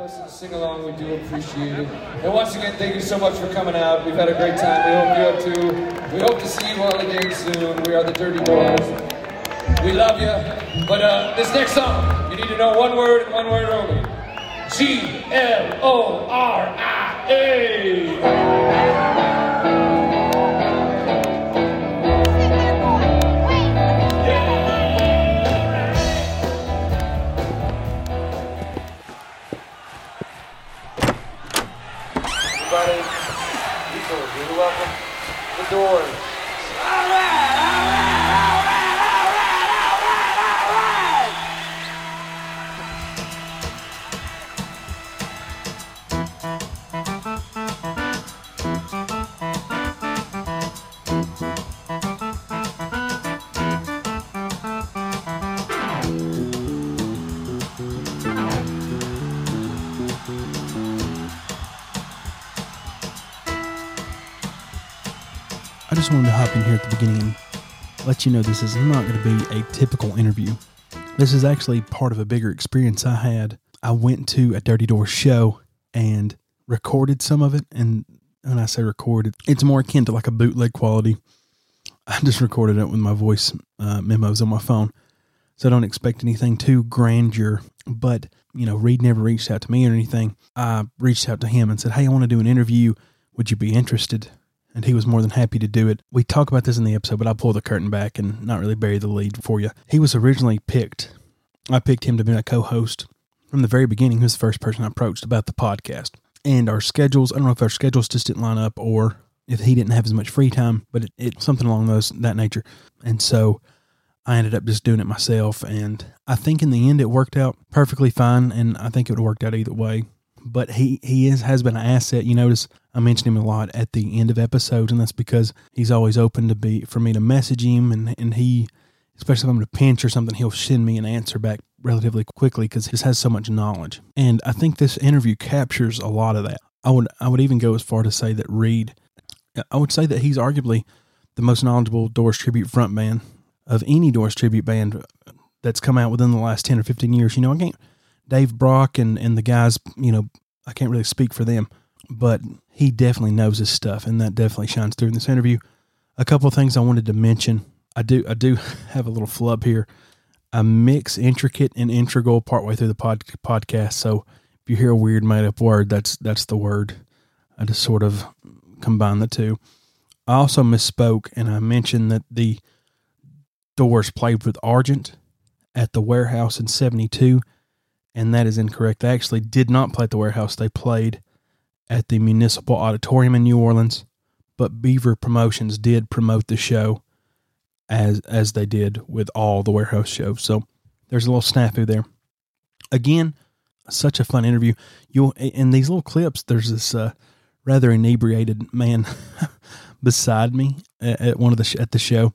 us and sing along. We do appreciate it. And once again, thank you so much for coming out. We've had a great time. We hope you have too. We hope to see you all again soon. We are the Dirty Doors. We love you. But uh, this next song, you need to know one word and one word only. G L O R I A. hop in here at the beginning and let you know this is not going to be a typical interview. This is actually part of a bigger experience I had. I went to a Dirty Door show and recorded some of it. And when I say recorded, it's more akin to like a bootleg quality. I just recorded it with my voice uh, memos on my phone. So I don't expect anything too grandeur. But, you know, Reed never reached out to me or anything. I reached out to him and said, Hey, I want to do an interview. Would you be interested? And he was more than happy to do it. We talk about this in the episode, but I'll pull the curtain back and not really bury the lead for you. He was originally picked. I picked him to be my co-host from the very beginning. He was the first person I approached about the podcast. And our schedules, I don't know if our schedules just didn't line up or if he didn't have as much free time, but it, it something along those that nature. And so I ended up just doing it myself. And I think in the end it worked out perfectly fine. And I think it would have worked out either way but he he is has been an asset. You notice I mention him a lot at the end of episodes, and that's because he's always open to be for me to message him, and and he, especially if I'm in a pinch or something, he'll send me an answer back relatively quickly because he just has so much knowledge. And I think this interview captures a lot of that. I would I would even go as far to say that Reed, I would say that he's arguably the most knowledgeable Doors tribute frontman of any Doors tribute band that's come out within the last ten or fifteen years. You know, I can't. Dave Brock and, and the guys, you know, I can't really speak for them, but he definitely knows his stuff, and that definitely shines through in this interview. A couple of things I wanted to mention. I do I do have a little flub here. I mix intricate and integral partway through the pod, podcast, so if you hear a weird made up word, that's that's the word. I just sort of combine the two. I also misspoke, and I mentioned that the Doors played with Argent at the warehouse in '72 and that is incorrect. They actually did not play at the warehouse. They played at the Municipal Auditorium in New Orleans, but Beaver Promotions did promote the show as as they did with all the warehouse shows. So there's a little snafu there. Again, such a fun interview. You'll in these little clips. There's this uh, rather inebriated man beside me at, at one of the sh- at the show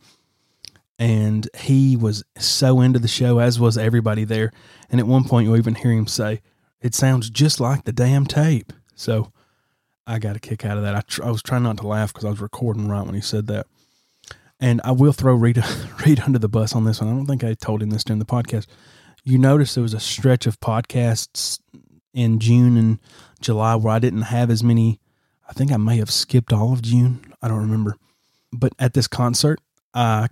and he was so into the show as was everybody there. And at one point you'll even hear him say it sounds just like the damn tape. So i got a kick out of that. I, tr- I was trying not to laugh because i was recording right when he said that. And i will throw reed, reed under the bus on this one. I don't think i told him this during the podcast. You notice there was a stretch of podcasts in june and july where i didn't have as many. I think i may have skipped all of june. I don't remember. But at this concert i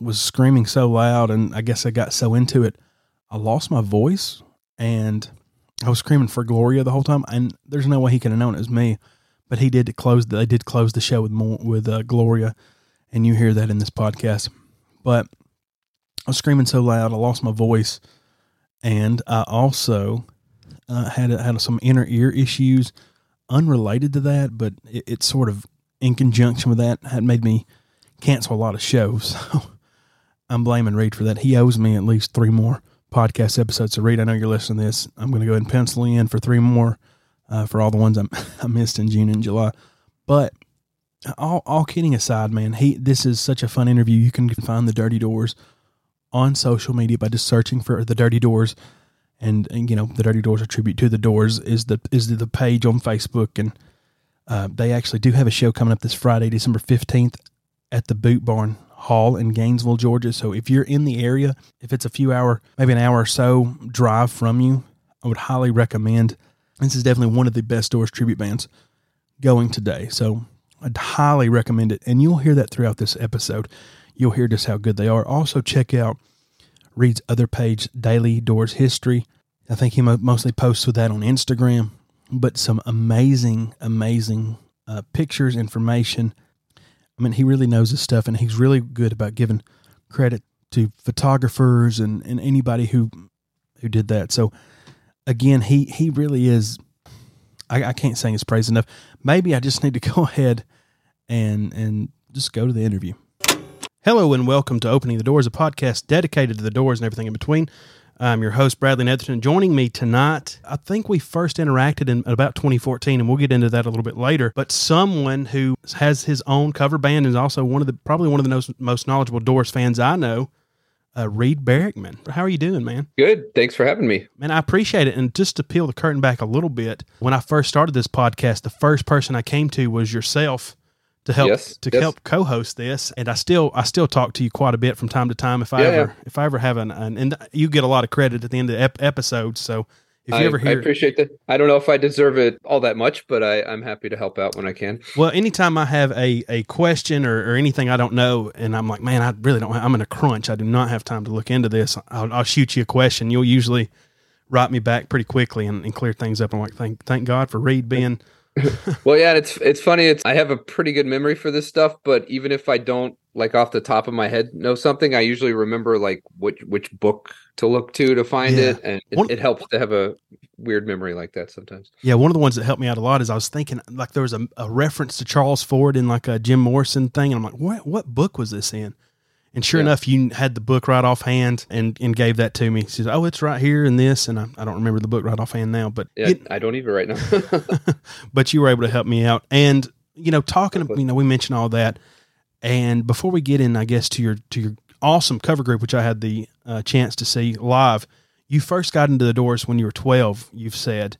was screaming so loud and I guess I got so into it, I lost my voice and I was screaming for Gloria the whole time. And there's no way he could have known it was me, but he did close. They did close the show with with uh, Gloria, and you hear that in this podcast. But I was screaming so loud, I lost my voice, and I also uh, had had some inner ear issues unrelated to that, but it, it sort of in conjunction with that had made me cancel a lot of shows. So I'm blaming Reed for that. He owes me at least three more podcast episodes. So Reed, I know you're listening to this. I'm going to go ahead and pencil in for three more uh, for all the ones I'm, I missed in June and July. But all, all kidding aside, man, he this is such a fun interview. You can find the Dirty Doors on social media by just searching for the Dirty Doors, and, and you know the Dirty Doors a tribute to the Doors is the is the, page on Facebook, and uh, they actually do have a show coming up this Friday, December fifteenth, at the Boot Barn Hall in Gainesville, Georgia. So if you're in the area, if it's a few hour, maybe an hour or so drive from you I would highly recommend. This is definitely one of the best Doors tribute bands going today. So I'd highly recommend it. And you'll hear that throughout this episode. You'll hear just how good they are. Also, check out Reed's other page, Daily Doors History. I think he mostly posts with that on Instagram, but some amazing, amazing uh, pictures, information. I mean, he really knows his stuff, and he's really good about giving credit to photographers and, and anybody who who did that. So, again, he he really is. I, I can't sing his praise enough. Maybe I just need to go ahead and and just go to the interview. Hello and welcome to Opening the Doors, a podcast dedicated to the doors and everything in between. I'm your host, Bradley Netherton. Joining me tonight, I think we first interacted in about 2014, and we'll get into that a little bit later. But someone who has his own cover band and is also one of the probably one of the most, most knowledgeable Doors fans I know, uh, Reed Barrickman. How are you doing, man? Good. Thanks for having me. Man, I appreciate it. And just to peel the curtain back a little bit, when I first started this podcast, the first person I came to was yourself to help yes, to yes. help co-host this. And I still I still talk to you quite a bit from time to time if I yeah, ever yeah. if I ever have an, an, and you get a lot of credit at the end of the ep- episodes so if you I, ever hear I appreciate that. I don't know if I deserve it all that much but I, I'm happy to help out when I can. Well anytime I have a, a question or, or anything I don't know and I'm like man I really don't I'm in a crunch. I do not have time to look into this I'll, I'll shoot you a question. You'll usually write me back pretty quickly and, and clear things up. I'm like thank thank God for Reed being well, yeah, it's it's funny. It's I have a pretty good memory for this stuff, but even if I don't like off the top of my head know something, I usually remember like which which book to look to to find yeah. it, and it, one, it, helps to have a weird memory like that sometimes. Yeah, one of the ones that helped me out a lot is I was thinking like there was a, a reference to Charles Ford in like a Jim Morrison thing, and I'm like, what what book was this in? And sure yeah. enough, you had the book right offhand and, and gave that to me. She said, "Oh, it's right here in this," and I, I don't remember the book right offhand now, but yeah, it, I don't either right now. but you were able to help me out, and you know, talking, you know, we mentioned all that, and before we get in, I guess to your to your awesome cover group, which I had the uh, chance to see live. You first got into the doors when you were twelve. You've said,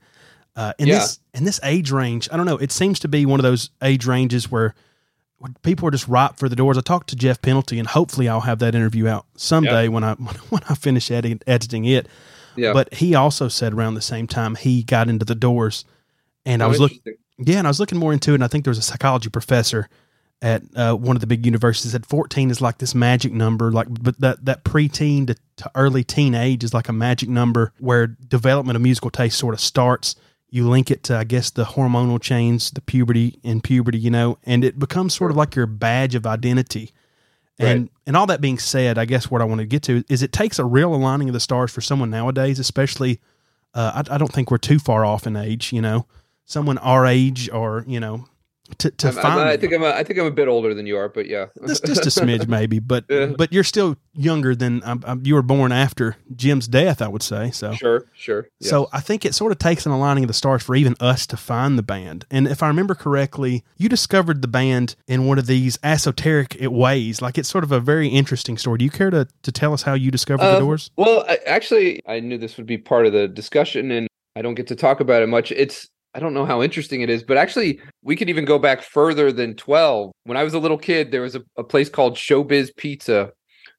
uh, in yeah. this in this age range, I don't know. It seems to be one of those age ranges where people are just ripe for the doors. I talked to Jeff Penalty, and hopefully I'll have that interview out someday yep. when I when I finish editing, editing it. Yeah. But he also said around the same time he got into the doors, and oh, I was looking. Yeah, and I was looking more into it. And I think there was a psychology professor at uh, one of the big universities said 14 is like this magic number like but that that preteen to, to early teenage is like a magic number where development of musical taste sort of starts you link it to, I guess, the hormonal chains, the puberty and puberty, you know, and it becomes sort of like your badge of identity. And right. and all that being said, I guess what I want to get to is it takes a real aligning of the stars for someone nowadays, especially. Uh, I, I don't think we're too far off in age, you know, someone our age or you know to, to I'm, find. I'm, i think I'm a, I think I'm a bit older than you are, but yeah, just, just a smidge maybe. But yeah. but you're still younger than um, um, you were born after Jim's death, I would say. So sure, sure. So I think it sort of takes an aligning of the stars for even us to find the band. And if I remember correctly, you discovered the band in one of these esoteric ways. Like it's sort of a very interesting story. Do you care to to tell us how you discovered uh, the Doors? Well, I, actually, I knew this would be part of the discussion, and I don't get to talk about it much. It's I don't know how interesting it is, but actually, we could even go back further than 12. When I was a little kid, there was a, a place called Showbiz Pizza,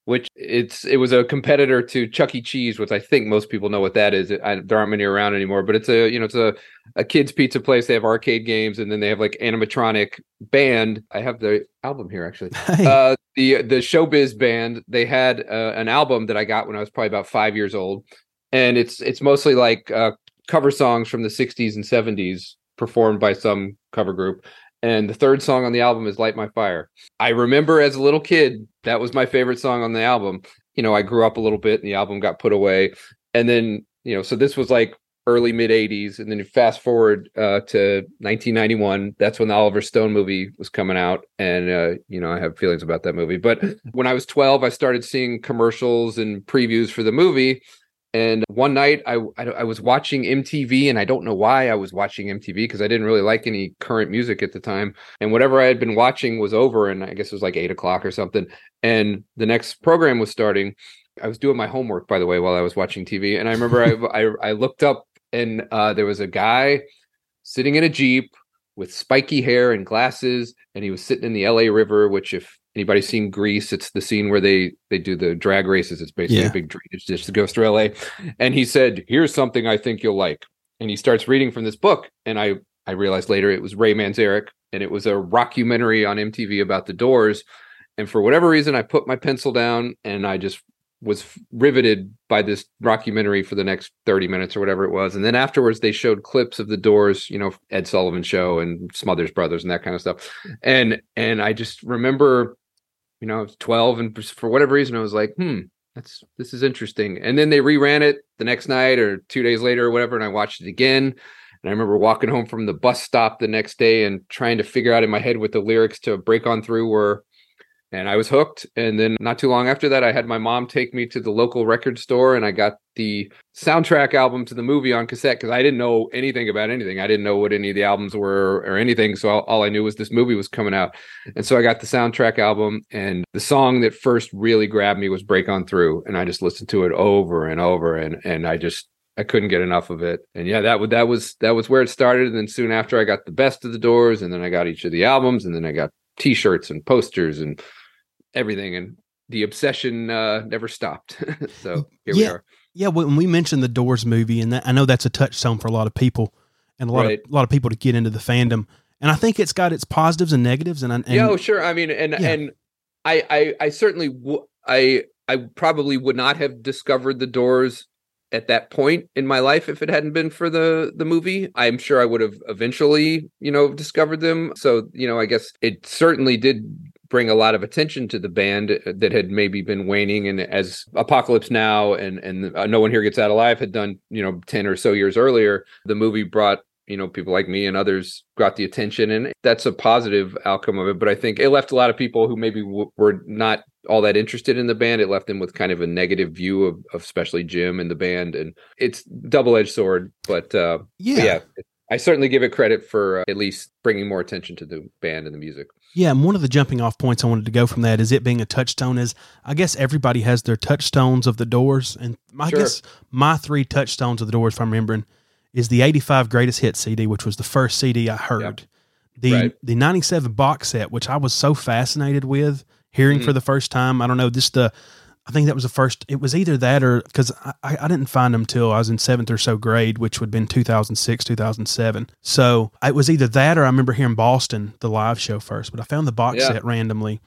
which it's it was a competitor to Chuck E. Cheese, which I think most people know what that is. I, there aren't many around anymore, but it's a you know it's a a kids pizza place. They have arcade games, and then they have like animatronic band. I have the album here actually. Uh, the the Showbiz band they had uh, an album that I got when I was probably about five years old, and it's it's mostly like uh, cover songs from the 60s and 70s performed by some cover group. And the third song on the album is Light My Fire. I remember as a little kid, that was my favorite song on the album. You know, I grew up a little bit and the album got put away. And then, you know, so this was like early mid 80s. And then you fast forward uh, to 1991. That's when the Oliver Stone movie was coming out. And, uh, you know, I have feelings about that movie. But when I was 12, I started seeing commercials and previews for the movie. And one night I, I, I was watching MTV, and I don't know why I was watching MTV because I didn't really like any current music at the time. And whatever I had been watching was over, and I guess it was like eight o'clock or something. And the next program was starting. I was doing my homework, by the way, while I was watching TV. And I remember I, I, I looked up, and uh, there was a guy sitting in a jeep with spiky hair and glasses, and he was sitting in the LA River. Which, if anybody seen Grease? It's the scene where they they do the drag races. It's basically Yeah. a big drainage ditch that goes through LA. And he said, "Here's something I think you'll like." And he starts reading from this book, and I I realized later it was Ray Manzarek, and it was a rockumentary on MTV about the Doors. And for whatever reason, I put my pencil down and I just was riveted by this rockumentary for the next 30 minutes or whatever it was. And then afterwards, they showed clips of the Doors, you know, Ed Sullivan Show and Smothers Brothers and that kind of stuff. And and I just remember, you know, I was 12, and for whatever reason, I was like, hmm, that's this is interesting. And then they reran it the next night or two days later or whatever, and I watched it again. And I remember walking home from the bus stop the next day and trying to figure out in my head what the lyrics to Break On Through were. And I was hooked. And then not too long after that, I had my mom take me to the local record store and I got the soundtrack album to the movie on cassette because I didn't know anything about anything. I didn't know what any of the albums were or anything. So all, all I knew was this movie was coming out. And so I got the soundtrack album and the song that first really grabbed me was Break On Through. And I just listened to it over and over and and I just I couldn't get enough of it. And yeah, that would that was that was where it started. And then soon after I got the best of the doors and then I got each of the albums and then I got t-shirts and posters and everything and the obsession uh never stopped. so here we are. Yeah, when we mentioned the Doors movie, and that, I know that's a touchstone for a lot of people, and a lot Right. of a lot of people to get into the fandom. And I think it's got its positives and negatives. And, I- and yeah, oh, sure. I mean, and Yeah. and I I I certainly w- I I probably would not have discovered the Doors at that point in my life if it hadn't been for the the movie. I'm sure I would have eventually, you know, discovered them. So, you know, I guess it certainly did bring a lot of attention to the band uh, that had maybe been waning and as Apocalypse Now and and uh, No One Here Gets Out Alive had done, you know, 10 or so years earlier, the movie brought you know people like me and others got the attention and that's a positive outcome of it but i think it left a lot of people who maybe w- were not all that interested in the band it left them with kind of a negative view of, of especially jim and the band and it's double-edged sword but uh but yeah, yeah, i certainly give it credit for uh, at least bringing more attention to the band and the music Yeah, and one of the jumping off points I wanted to go from that is it being a touchstone is I guess everybody has their touchstones of the doors, and I Sure. guess my three touchstones of the doors, if I'm remembering, is the '85 Greatest Hits CD, which was the first CD I heard. The Right. the '97 box set, which I was so fascinated with hearing Mhm. for the first time. I don't know, just the I think that was the first. It was either that or because I, I didn't find them till I was in seventh or so grade, which would have been 2006, 2007. So it was either that or I remember hearing Boston, the live show first. But I found the box Yeah. set randomly,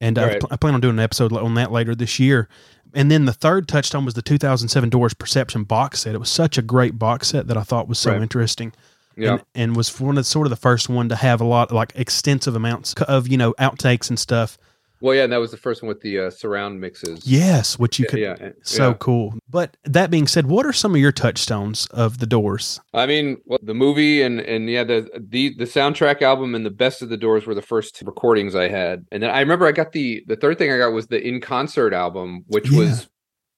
and I, Right. I plan on doing an episode on that later this year. And then the third touchstone was the 2007 Doors Perception box set. It was such a great box set that I thought was so Right. interesting yeah and, and was one of sort of the first one to have a lot like extensive amounts of you know outtakes and stuff. Well yeah and that was the first one with the uh, surround mixes Yes, which you could yeah, yeah so yeah. cool. But that being said, what are some of your touchstones of the Doors? I mean, well, the movie and and yeah, the the the soundtrack album and the best of the Doors were the first recordings I had, and then I remember I got the the third thing I got was the in concert album, which Yeah. was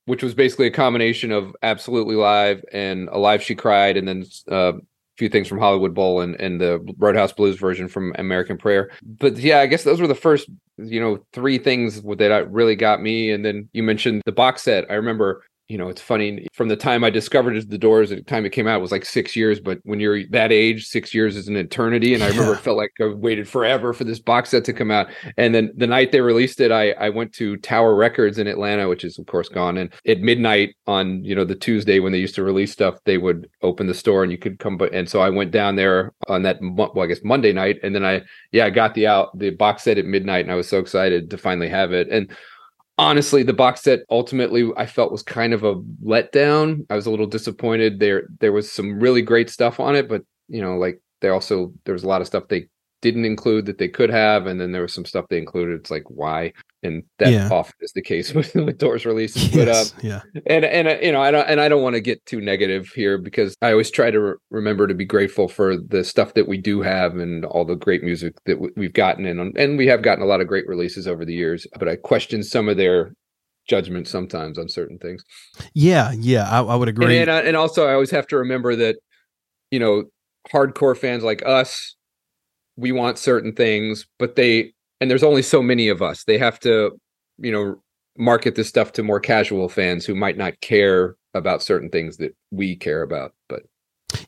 which was basically a combination of Absolutely Live and Alive She Cried, and then uh, few things from Hollywood Bowl and and the Roadhouse Blues version from American Prayer. But yeah, I guess those were the first you know three things that really got me. And then you mentioned the box set. I remember you know, it's funny from the time I discovered the doors, at the time it came out, it was like six years. But when you're that age, six years is an eternity. And I remember Yeah. it felt like I waited forever for this box set to come out. And then the night they released it, I, I went to Tower Records in Atlanta, which is of course gone. And at midnight on, you know, the Tuesday when they used to release stuff, they would open the store and you could come. But and so I went down there on that, well, I guess Monday night, and then I, yeah, I got the out the box set at midnight, and I was so excited to finally have it. And honestly the box set ultimately i felt was kind of a letdown. I was a little disappointed. There there was some really great stuff on it but you know like they also there was a lot of stuff they didn't include that they could have and then there was some stuff they included it's like why and that Yeah. often is the case with, with doors releases but uh Yes, yeah, and and uh, you know i don't and i don't want to get too negative here because i always try to re- remember to be grateful for the stuff that we do have and all the great music that w- we've gotten and and we have gotten a lot of great releases over the years but i question some of their judgment sometimes on certain things yeah, yeah. I, I would and agree. and, I- and also i always have to remember that you know hardcore fans like us we want certain things but they and there's only so many of us they have to you know market this stuff to more casual fans who might not care about certain things that we care about but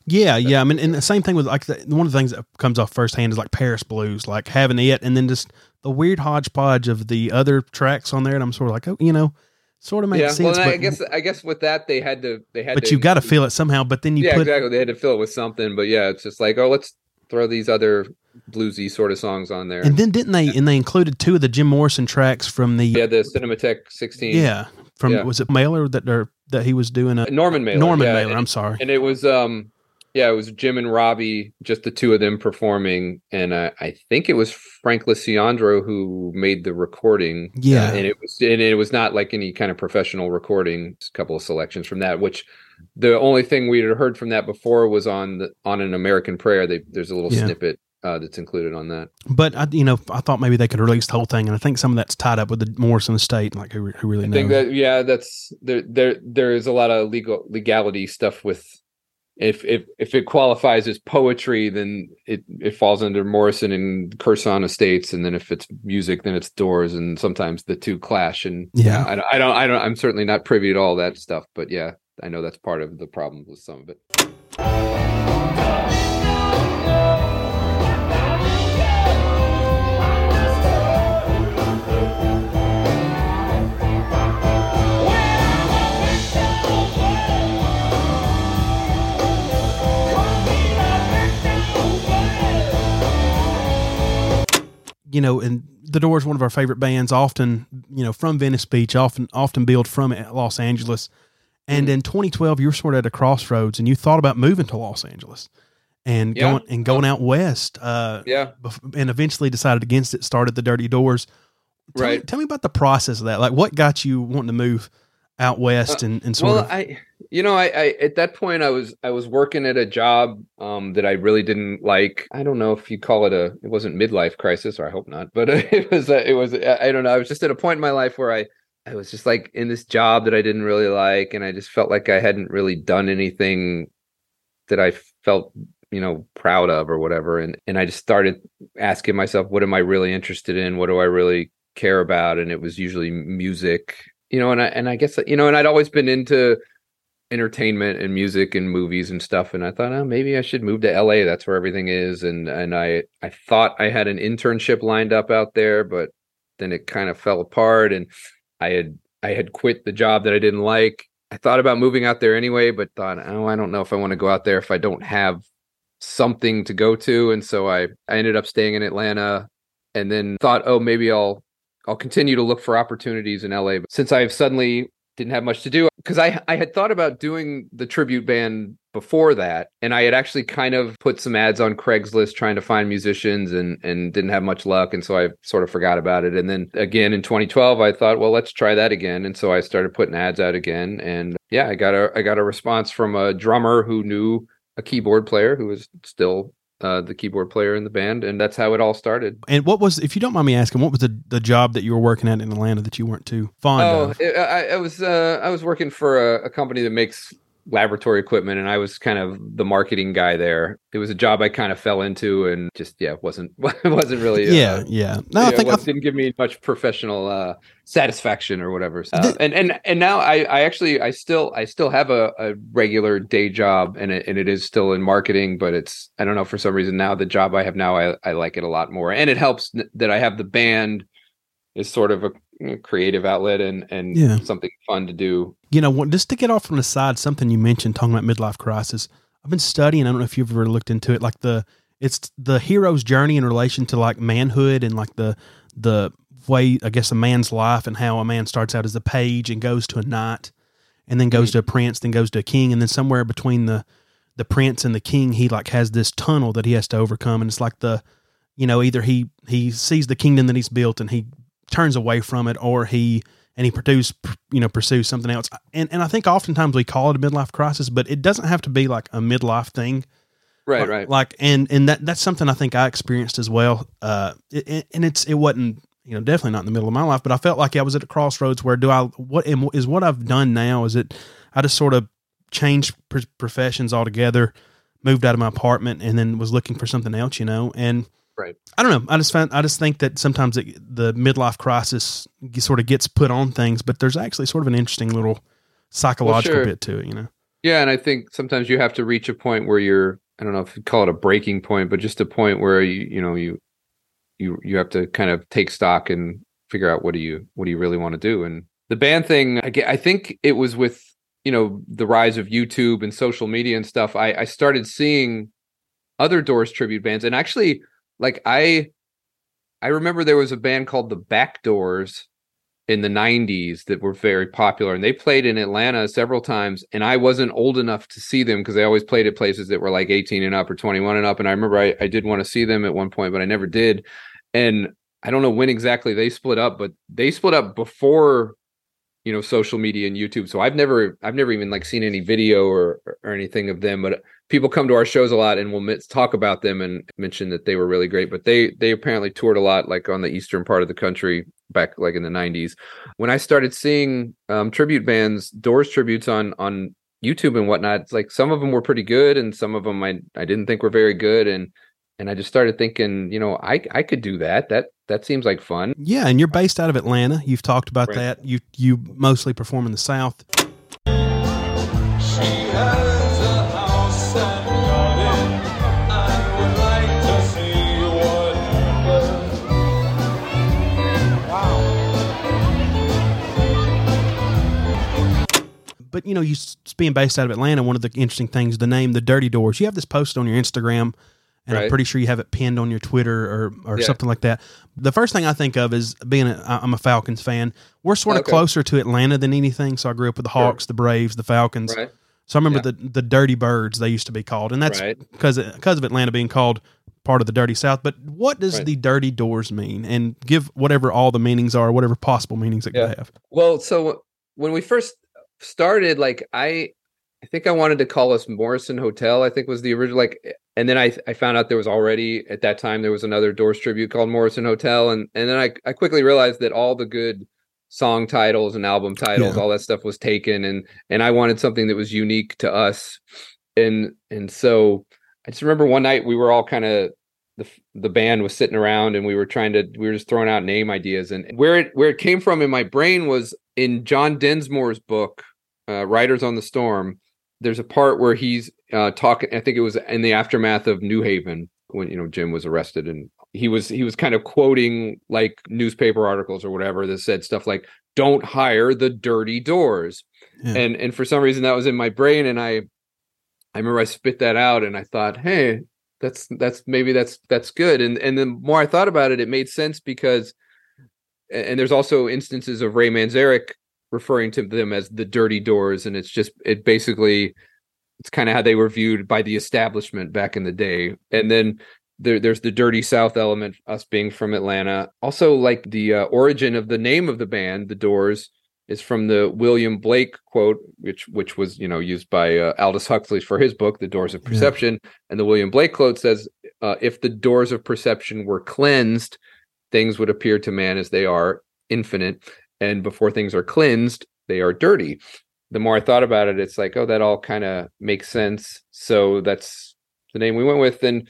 Yeah, yeah. I mean, and the same thing with like the, one of the things that comes off firsthand is like Paris Blues, like having it, and then just the weird hodgepodge of the other tracks on there, and I'm sort of like, oh, you know, sort of makes yeah, sense. well, I guess I guess with that they had to they had but to you've got to feel it somehow. But then you yeah, put exactly. They had to fill it with something, but yeah, it's just like oh, let's throw these other bluesy sort of songs on there. and then didn't they? And they included two of the Jim Morrison tracks from the yeah, the Cinematheque 16. yeah from Yeah. was it Mailer that or that he was doing a Norman Mailer. Norman yeah, Mailer. and- I'm sorry. and it was um yeah it was jim and robbie just the two of them performing and uh, i think it was frank Lisciandro who made the recording Yeah. Uh, and it was and it was not like any kind of professional recording Just a couple of selections from that which the only thing we had heard from that before was on the on an american prayer they, there's a little Yeah. snippet uh, that's included on that But I, you know, I thought maybe they could release the whole thing, and I think some of that's tied up with the Morrison estate. Like who, who really I knows? think that yeah, that's there. There there is a lot of legal legality stuff with if if if it qualifies as poetry, then it it falls under Morrison and Courson estates, and then if it's music, then it's Doors, and sometimes the two clash. And Yeah. I, don't- I don't I don't I'm certainly not privy to all that stuff, but yeah, I know that's part of the problem with some of it. You know, and the Doors, one of our favorite bands, often, you know, from Venice Beach, often, often build from Los Angeles. And Mhm. in 2012, you were sort of at a crossroads, and you thought about moving to Los Angeles and Yeah. going and going out west. Uh, Yeah, and eventually decided against it. Started the Dirty Doors. Tell Me, Right. tell me about the process of that. Like, what got you wanting to move out west and, and sort Uh, well of i you know I, I at that point i was i was working at a job um that i really didn't like. I don't know if you call it a it wasn't midlife crisis or i hope not but it was a, it was I i don't know. I was just at a point in my life where i i was just like in this job that i didn't really like and i just felt like i hadn't really done anything that i felt you know proud of or whatever. And and i just started asking myself what am i really interested in? What do i really care about? And it was usually music you know and i and i guess you know and i'd always been into entertainment and music and movies and stuff and i thought oh maybe i should move to la that's where everything is and and i i thought i had an internship lined up out there but then it kind of fell apart and i had i had quit the job that i didn't like. I thought about moving out there anyway but thought oh i don't know if i want to go out there if i don't have something to go to and so i i ended up staying in atlanta and then thought oh maybe i'll i'll continue to look for opportunities in la but since i've suddenly didn't have much to do because I I had thought about doing the tribute band before that and I had actually kind of put some ads on Craigslist trying to find musicians and and didn't have much luck and so I sort of forgot about it. And then again in 2012 I thought well let's try that again and so I started putting ads out again and yeah I got a I got a response from a drummer who knew a keyboard player who was still uh, the keyboard player in the band and that's how it all started and what was if you don't mind me asking, what was the, the job that you were working at in Atlanta that you weren't too fond Oh, of? it, I, I was uh, I was working for a, a company that makes laboratory equipment, and I was kind of the marketing guy there. It was a job I kind of fell into, and just yeah, wasn't wasn't really uh, yeah, yeah. No, I think was- didn't give me much professional uh, satisfaction or whatever. So, and and and now I, I actually I still I still have a, a regular day job, and it and it is still in marketing, but it's I don't know for some reason now the job I have now I I like it a lot more, and it helps that I have the band is sort of a you know, creative outlet and and Yeah. something fun to do. you know, just to get off on the side, something you mentioned talking about midlife crisis. I've been studying. I don't know if you've ever looked into it. Like the it's the hero's journey in relation to like manhood and like the the way I guess a man's life and how a man starts out as a page and goes to a knight, and then goes hmm. to a prince, then goes to a king, and then somewhere between the the prince and the king, he like has this tunnel that he has to overcome, and it's like the you know either he he sees the kingdom that he's built and he turns away from it, or he and he produce you know pursues something else. And and i think oftentimes we call it a midlife crisis but it doesn't have to be like a midlife thing. Right, like, right. like and and that that's something i think i experienced as well. Uh it- and it's it wasn't you know definitely not in the middle of my life but i felt like i was at a crossroads where do i what am, is what i've done now is it i just sort of changed pr- professions altogether moved out of my apartment and then was looking for something else you know? And Right. I don't know. I just find I just think that sometimes it, the midlife crisis sort of gets put on things, but there's actually sort of an interesting little psychological sure. bit to it. You know. Yeah, and I think sometimes you have to reach a point where you're I don't know if you call it a breaking point, but just a point where you you know you you you have to kind of take stock and figure out what do you what do you really want to do. And the band thing, I, I think it was with you know the rise of YouTube and social media and stuff. I, I started seeing other Doors tribute bands, and actually, like I I remember there was a band called the Back Doors in the 90s that were very popular and they played in Atlanta several times and I wasn't old enough to see them because they always played at places that were like 18 and up or 21 and up and I remember I, I did want to see them at one point but I never did and I don't know when exactly they split up but they split up before you know social media and YouTube. So I've never I've never even like seen any video or or anything of them but people come to our shows a lot and we'll talk about them and mention that they were really great but they they apparently toured a lot like on the eastern part of the country back like in the 90s when i started seeing um, tribute bands doors tributes on on youtube and whatnot it's like some of them were pretty good and some of them i i didn't think were very good and and i just started thinking you know i i could do that that that seems like fun yeah and you're based out of atlanta you've talked about right. that you you mostly perform in the south but you know, you being based out of Atlanta, one of the interesting things, the name, the Dirty Doors. You have this post on your Instagram, and right. I'm pretty sure you have it pinned on your Twitter or or yeah. something like that. The first thing I think of is being a, I'm a Falcons fan. We're sort of okay. closer to Atlanta than anything. So I grew up with the Hawks, sure. the Braves, the Falcons. Right. So I remember yeah. the the Dirty Birds they used to be called, and that's because right. because of Atlanta being called part of the Dirty South. But what does the Dirty Doors mean? And give whatever all the meanings are, whatever possible meanings it yeah. could have. Well, so when we first started like I I think I wanted to call us Morrison Hotel. I think was the original like and then I I found out there was already at that time there was another Doors tribute called Morrison Hotel and and then I I quickly realized that all the good song titles and album titles yeah. all that stuff was taken and and I wanted something that was unique to us and and so I just remember one night we were all kind of the the band was sitting around and we were trying to we were just throwing out name ideas and where it where it came from in my brain was in John Densmore's book uh, Riders on the Storm there's a part where he's uh, talking I think it was in the aftermath of New Haven when you know Jim was arrested and he was he was kind of quoting like newspaper articles or whatever that said stuff like don't hire the dirty doors yeah. and and for some reason that was in my brain and I I remember I spit that out and I thought hey that's that's maybe that's that's good and and the more i thought about it it made sense because and there's also instances of ray manzarek referring to them as the dirty doors and it's just it basically it's kind of how they were viewed by the establishment back in the day and then there, there's the dirty south element us being from atlanta also like the uh, origin of the name of the band the doors is from the William Blake quote, which which was you know used by uh, Aldous Huxley for his book, The Doors of Perception. Yeah. And the William Blake quote says, uh, "If the doors of perception were cleansed, things would appear to man as they are, infinite. And before things are cleansed, they are dirty." The more I thought about it, it's like, oh, that all kind of makes sense. So that's the name we went with, and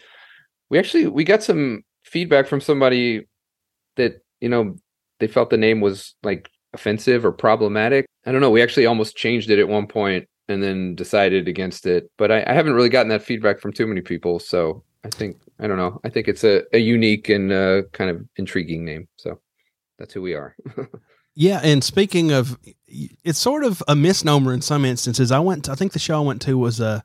we actually we got some feedback from somebody that you know they felt the name was like offensive or problematic. I don't know. We actually almost changed it at one point and then decided against it. But I, I haven't really gotten that feedback from too many people. So I think I don't know. I think it's a, a unique and uh, kind of intriguing name. So that's who we are. yeah, and speaking of, it's sort of a misnomer in some instances. I went. To, I think the show I went to was a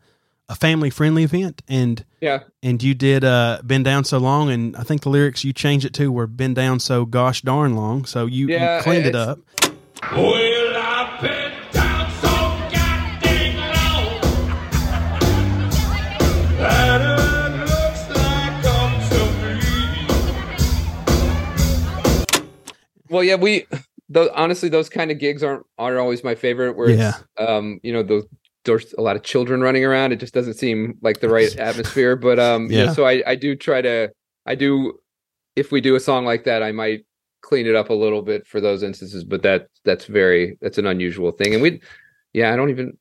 a family friendly event, and yeah, and you did uh, been down so long, and I think the lyrics you changed it to were been down so gosh darn long. So you, yeah, you cleaned it up. Well, I've been down so goddamn long that looks like I'm to Well, yeah, we. Those, honestly, those kind of gigs aren't aren't always my favorite. Where yeah. um, you know, those there's a lot of children running around. It just doesn't seem like the right atmosphere. But um, yeah. yeah. So I I do try to I do if we do a song like that, I might clean it up a little bit for those instances. But that that's very that's an unusual thing. And we, yeah, I don't even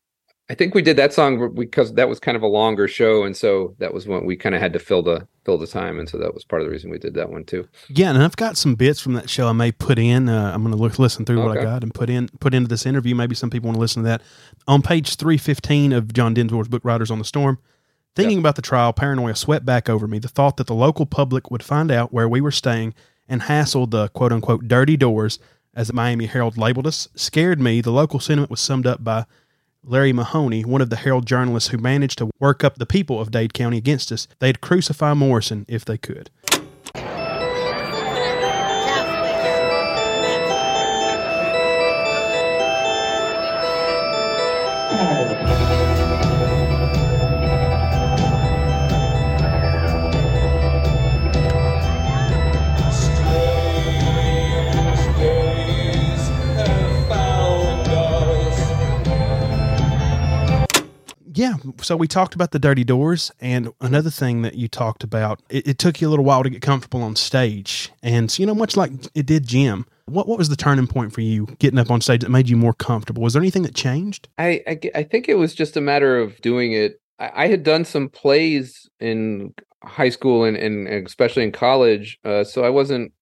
I think we did that song because that was kind of a longer show, and so that was when we kind of had to fill the fill the time, and so that was part of the reason we did that one too. Yeah, and I've got some bits from that show I may put in. Uh, I'm going to look listen through what I got and put in put into this interview. Maybe some people want to listen to that on page 315 of John Densmore's book Riders on the Storm. Thinking yep. about the trial, paranoia swept back over me. The thought that the local public would find out where we were staying and hassle the quote unquote dirty doors, as the Miami Herald labeled us, scared me. The local sentiment was summed up by Larry Mahoney, one of the Herald journalists who managed to work up the people of Dade County against us. They'd crucify Morrison if they could. Yeah, so we talked about the dirty doors, and another thing that you talked about, it, it, took you a little while to get comfortable on stage, and you know, much like it did Jim. What what was the turning point for you getting up on stage that made you more comfortable? Was there anything that changed? I I, I think it was just a matter of doing it. I, I, had done some plays in high school and, and especially in college, uh, so I wasn't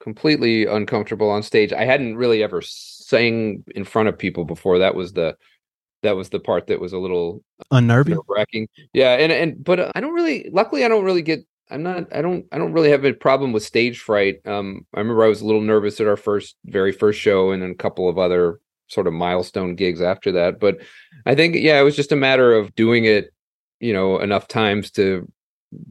completely uncomfortable on stage. I hadn't really ever sang in front of people before. That was the that was the part that was a little unnerving? wracking yeah and and but uh, i don't really luckily i don't really get i'm not i don't i don't really have a problem with stage fright. Um i remember i was a little nervous at our first very first show and then a couple of other sort of milestone gigs after that but i think yeah it was just a matter of doing it you know enough times to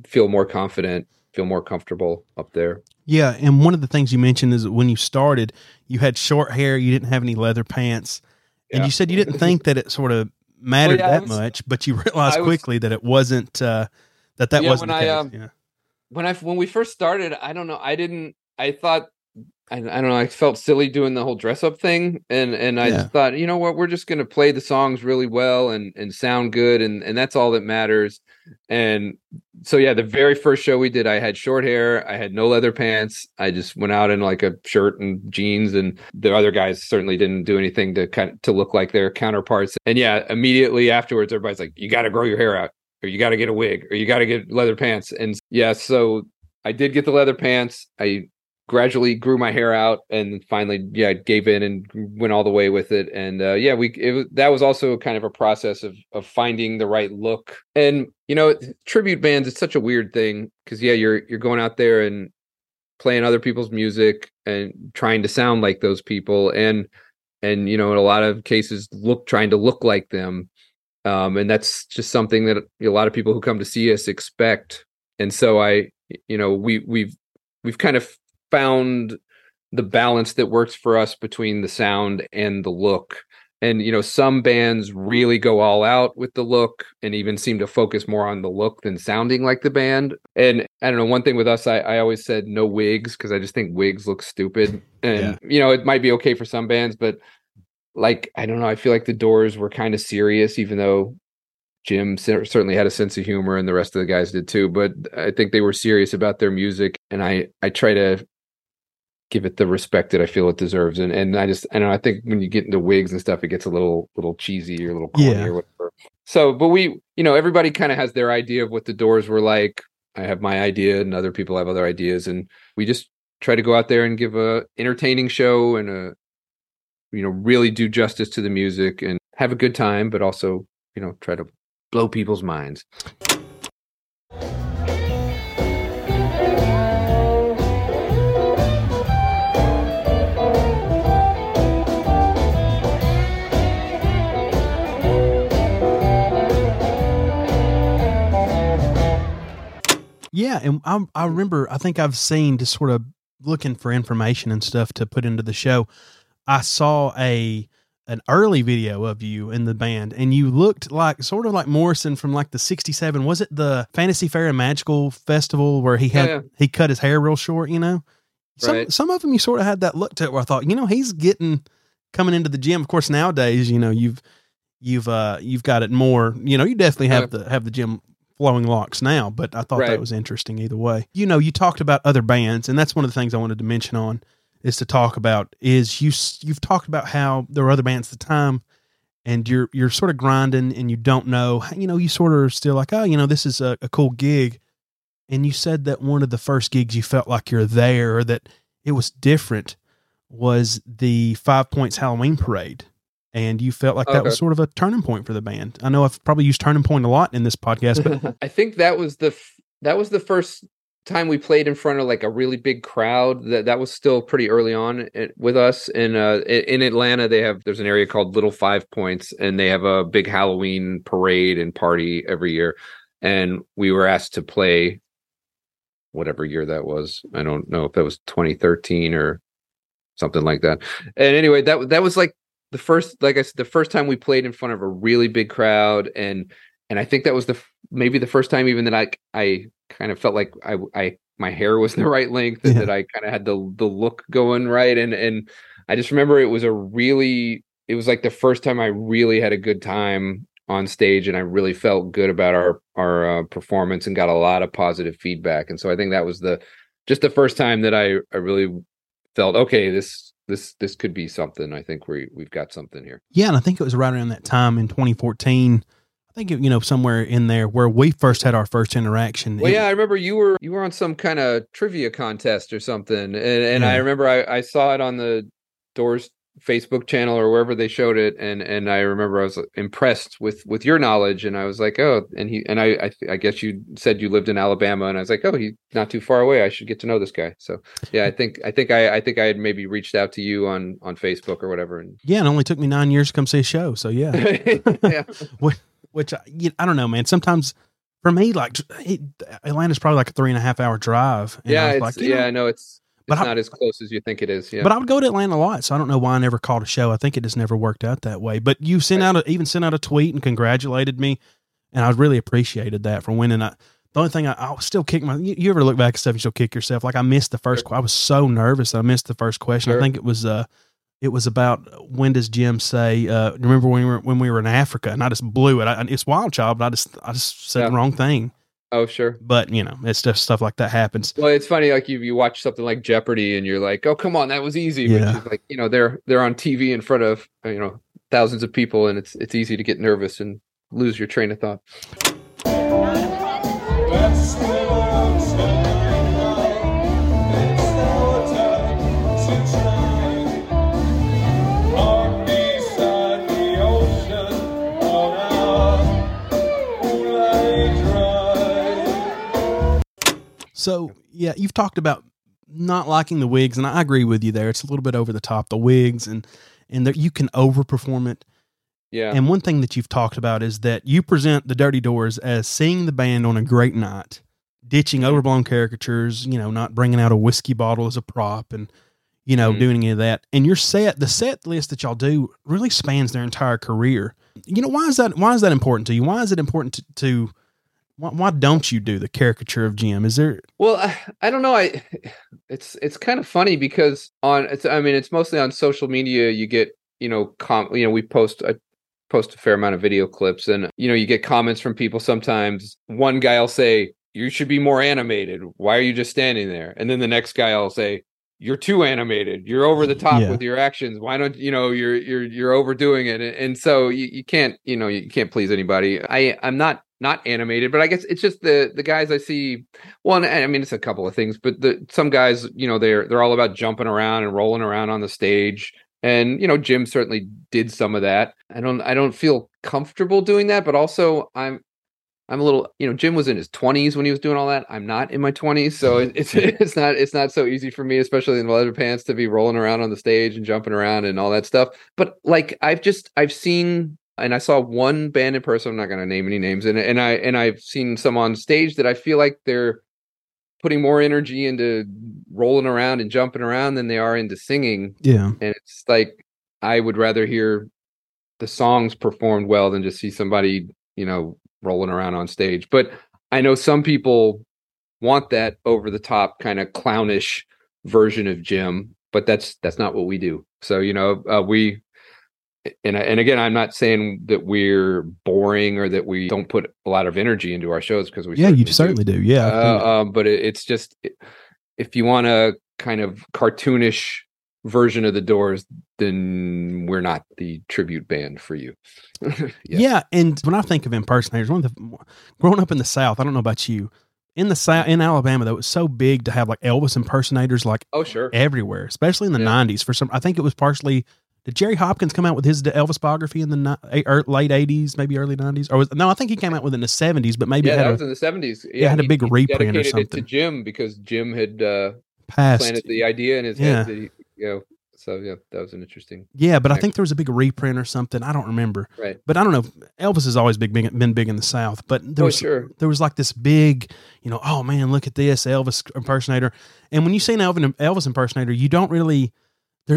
feel more confident feel more comfortable up there. Yeah and one of the things you mentioned is that when you started you had short hair you didn't have any leather pants and you said you didn't think that it sort of mattered well, yeah, that was, much, but you realized was, quickly that it wasn't uh, that that yeah, wasn't when the I, case. Um, yeah. When I when we first started, I don't know. I didn't. I thought I, I, don't know. I felt silly doing the whole dress up thing, and and I thought, you know what, we're just gonna play the songs really well and and sound good, and and that's all that matters. And so yeah, the very first show we did, I had short hair, I had no leather pants, I just went out in like a shirt and jeans, and the other guys certainly didn't do anything to kind of, to look like their counterparts. And yeah, immediately afterwards, everybody's like, you got to grow your hair out, or you got to get a wig, or you got to get leather pants. And yeah, so I did get the leather pants. I gradually grew my hair out and finally yeah gave in and went all the way with it. And uh, yeah we it, was that was also kind of a process of of finding the right look. And you know tribute bands it's such a weird thing because yeah you're you're going out there and playing other people's music and trying to sound like those people. And and you know in a lot of cases look trying to look like them. Um, and that's just something that a lot of people who come to see us expect. And so i you know we we've we've kind of found the balance that works for us between the sound and the look. And you know some bands really go all out with the look and even seem to focus more on the look than sounding like the band. And i don't know one thing with us i, I always said no wigs because i just think wigs look stupid. And yeah. you know it might be okay for some bands but like i don't know i feel like the doors were kind of serious even though jim certainly had a sense of humor and the rest of the guys did too. But i think they were serious about their music and i i try to give it the respect that I feel it deserves. And and I just and I think when you get into wigs and stuff, it gets a little little cheesy or a little corny yeah. or whatever. So, but we, you know, everybody kind of has their idea of what the doors were like. I have my idea, and other people have other ideas, and we just try to go out there and give a entertaining show and a, you know, really do justice to the music and have a good time, but also, you know, try to blow people's minds. Yeah, and I, I remember. I think I've seen just sort of looking for information and stuff to put into the show. I saw a an early video of you in the band, and you looked like sort of like Morrison from like the '67. Was it the Fantasy Fair and Magical Festival where he had yeah, yeah. he cut his hair real short? You know, some right. some of them you sort of had that look to it where I thought, you know, he's getting coming into the Jim. Of course, nowadays, you know, you've you've uh you've got it more. You know, you definitely have the have the Jim flowing locks now, but I thought right. that was interesting either way. You know, you talked about other bands, and that's one of the things I wanted to mention on is to talk about is you you've talked about how there were other bands at the time and you're you're sort of grinding and you don't know you know you sort of are still like oh you know this is a, a cool gig and you said that one of the first gigs you felt like you're there or that it was different was the five points halloween parade and you felt like that was sort of a turning point for the band i know i've probably used turning point a lot in this podcast but I think that was the f- that was the first time we played in front of like a really big crowd. That that was still pretty early on i- with us. In uh in Atlanta, they have there's an area called Little Five Points, and they have a big Halloween parade and party every year. And we were asked to play whatever year that was. I don't know if that was 2013 or something like that. And anyway, that that was like the first, like I said, the first time we played in front of a really big crowd, and and I think that was the maybe the first time even that I I kind of felt like I I my hair was the right length and Yeah. that I kind of had the the look going right, and and I just remember it was a really it was like the first time I really had a good time on stage and I really felt good about our our uh, performance and got a lot of positive feedback and so I think that was the just the first time that I I really felt okay this this this could be something. I think we we've got something here. Yeah and i think it was right around that time in 2014 i think it, you know somewhere in there where we first had our first interaction. Well It- yeah I remember you were you were on some kind of trivia contest or something and and I remember I I saw it on the Doors Facebook channel or wherever they showed it and and I remember I was uh, impressed with with your knowledge and I was like oh and he and I I, I guess you said you lived in Alabama and I was like oh he's not too far away I should get to know this guy so yeah I think I think I I think I had maybe reached out to you on on Facebook or whatever and yeah it only took me nine years to come see a show so yeah yeah which I, you- I don't know, man. Sometimes for me, like it, Atlanta's probably like a three and a half hour drive. And I yeah it's like, yeah know, I know it's but it's I- not as close as you think it is yeah But I would go to Atlanta a lot, so I don't know why I never called a show. I think it just never worked out that way. But you sent out a, even sent out a tweet and congratulated me, and I really appreciated that for winning. I, the only thing I, I was still kick my. You, you ever look back at stuff and still kick yourself? Like I missed the first. Sure. I was so nervous. I missed the first question. I think it was uh, it was about when does Jim say? Uh, remember when we were when we were in Africa, and I just blew it. I, it's Wild Child, but I just I just said the wrong thing. Oh sure But you know, it's just stuff like that happens. Well, it's funny, like you you watch something like Jeopardy, and you're like, "Oh, come on, that was easy." Yeah. Which is like, you know, they're they're on TV in front of you know thousands of people, and it's it's easy to get nervous and lose your train of thought. So yeah, you've talked about not liking the wigs, and I agree with you there. It's a little bit over the top, the wigs, and and there, you can overperform it. Yeah, And one thing that you've talked about is that you present the Dirty Doors as seeing the band on a great night, ditching overblown caricatures, you know, not bringing out a whiskey bottle as a prop, and you know, Mhm. doing any of that. And your set, the set list that y'all do, really spans their entire career. You know, why is that? Why is that important to you? Why is it important to? to why, why don't you do the caricature of Jim? Is there Well, I, I don't know. I it's it's kind of funny because on it's I mean it's mostly on social media. You get you know com you know we post I post a fair amount of video clips and you know you get comments from people. Sometimes one guy will say you should be more animated. Why are you just standing there? And then the next guy will say you're too animated. You're over the top Yeah. with your actions. Why don't you know you're you're you're overdoing it? And, and so you, you can't you know you can't please anybody. I I'm not not animated, but I guess it's just the the guys I see well, I mean it's a couple of things, but the some guys, you know, they're they're all about jumping around and rolling around on the stage. And you know, Jim certainly did some of that. I don't I don't feel comfortable doing that, but also I'm I'm a little, you know, Jim was in his 20s when he was doing all that. I'm not in my 20s, so mm-hmm. it's it's not it's not so easy for me, especially in leather pants, to be rolling around on the stage and jumping around and all that stuff. But like I've just I've seen and I saw one band in person. I'm not going to name any names, and and I and I've seen some on stage that I feel like they're putting more energy into rolling around and jumping around than they are into singing. yeah? And it's like I would rather hear the songs performed well than just see somebody, you know, rolling around on stage. But I know some people want that over the top kind of clownish version of Jim, but that's that's not what we do. So you know, uh, we and and again, I'm not saying that we're boring or that we don't put a lot of energy into our shows because we yeah, you certainly do. Yeah, Uh, um, but it, it's just if you want a kind of cartoonish version of the Doors, then we're not the tribute band for you. Yeah. and when I think of impersonators, one of the growing up in the South, I don't know about you, in the South in Alabama, though, it was so big to have like Elvis impersonators like Oh, sure. everywhere, especially in the Yeah. '90s. For some, I think it was partially. Did Jerry Hopkins come out with his Elvis biography in the ni- er, late '80s, maybe early '90s, or was no? I think he came out with it in the '70s, but maybe Yeah, it that had was in the seventies. it had a big reprint or dedicated it something. to Jim because Jim had uh, past. planted the idea in his Yeah. head. That he, you know, so yeah, that was an interesting. Yeah, but I think there was a big reprint or something. I don't remember. Right. But I don't know. Elvis has always big, big been big in the South, but there oh, was sure. there was like this big, you know, oh man, look at this Elvis impersonator. And when you see an Elvis, impersonator, you don't really,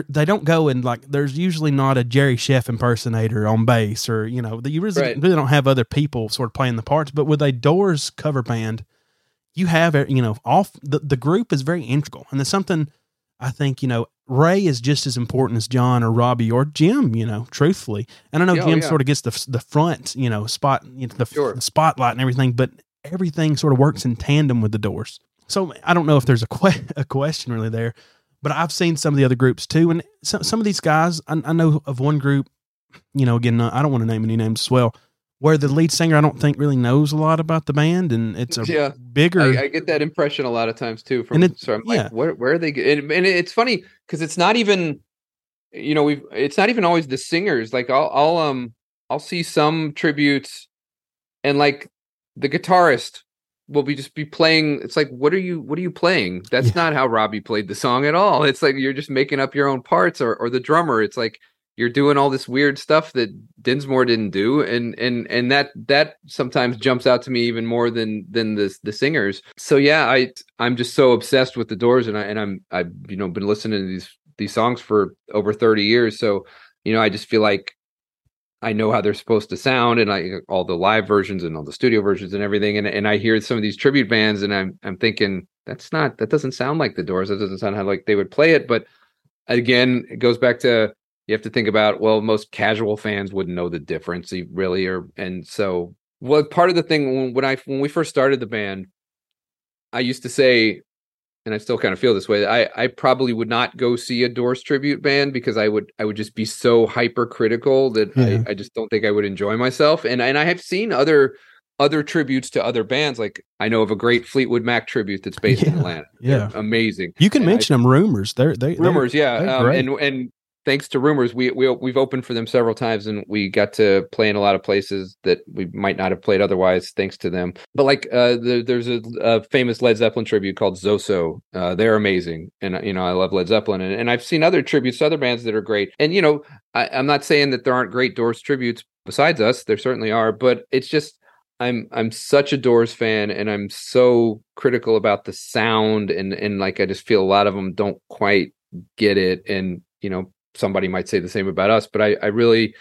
they don't go and like, there's usually not a Jerry Scheff impersonator on bass or, you know, you really, Right. really don't have other people sort of playing the parts. But with a Doors cover band, you have, you know, off the, the group is very integral. And there's something I think, you know, Ray is just as important as John or Robbie or Jim, you know, truthfully. And I know Yeah, oh, Jim yeah. sort of gets the, the front, you know, spot, you know, the, Sure. the spotlight and everything, but everything sort of works in tandem with the doors. So I don't know if there's a, que- a question really there, but I've seen some of the other groups too. And some, some of these guys, I, I know of one group, you know, again, I don't want to name any names as well, where the lead singer, I don't think really knows a lot about the band and it's a Yeah. bigger. I, I get that impression a lot of times too. From And it- so I'm yeah. like, where where are they? And, and it's funny because it's not even, you know, we've it's not even always the singers. Like I'll I'll um I'll see some tributes, and like the guitarist will be just be playing. It's like, what are you what are you playing? That's Yeah. not how Robbie played the song at all. It's like you're just making up your own parts, or or the drummer. It's like you're doing all this weird stuff that Densmore didn't do, and and and that that sometimes jumps out to me even more than than the the singers. So yeah, I I'm just so obsessed with the Doors, and I and I'm I've you know been listening to these these songs for over thirty years. So you know, I just feel like I know how they're supposed to sound, and I all the live versions and all the studio versions and everything, and and I hear some of these tribute bands, and I'm I'm thinking that's not that doesn't sound like the Doors. That doesn't sound how like they would play it, but again, it goes back to you have to think about well most casual fans wouldn't know the difference really or and so well part of the thing when, when i when we first started the band i used to say and i still kind of feel this way i i probably would not go see a doors tribute band because i would i would just be so hypercritical that Yeah. I, I just don't think i would enjoy myself and and i have seen other other tributes to other bands like i know of a great fleetwood mac tribute that's based in Yeah, atlanta They're yeah. amazing you can and I- mention them rumors. They're, they, they're- rumors yeah they're um, and and thanks to rumors we, we we've opened for them several times and we got to play in a lot of places that we might not have played otherwise thanks to them. But like uh the, there's a, a famous led zeppelin tribute called zoso. Uh they're amazing and you know i love led zeppelin and, and i've seen other tributes to other bands that are great. And you know I, i'm not saying that there aren't great doors tributes besides us there certainly are but it's just I'm I'm such a Doors fan and I'm so critical about the sound and and like I just feel a lot of them don't quite get it and you know somebody might say the same about us but I I really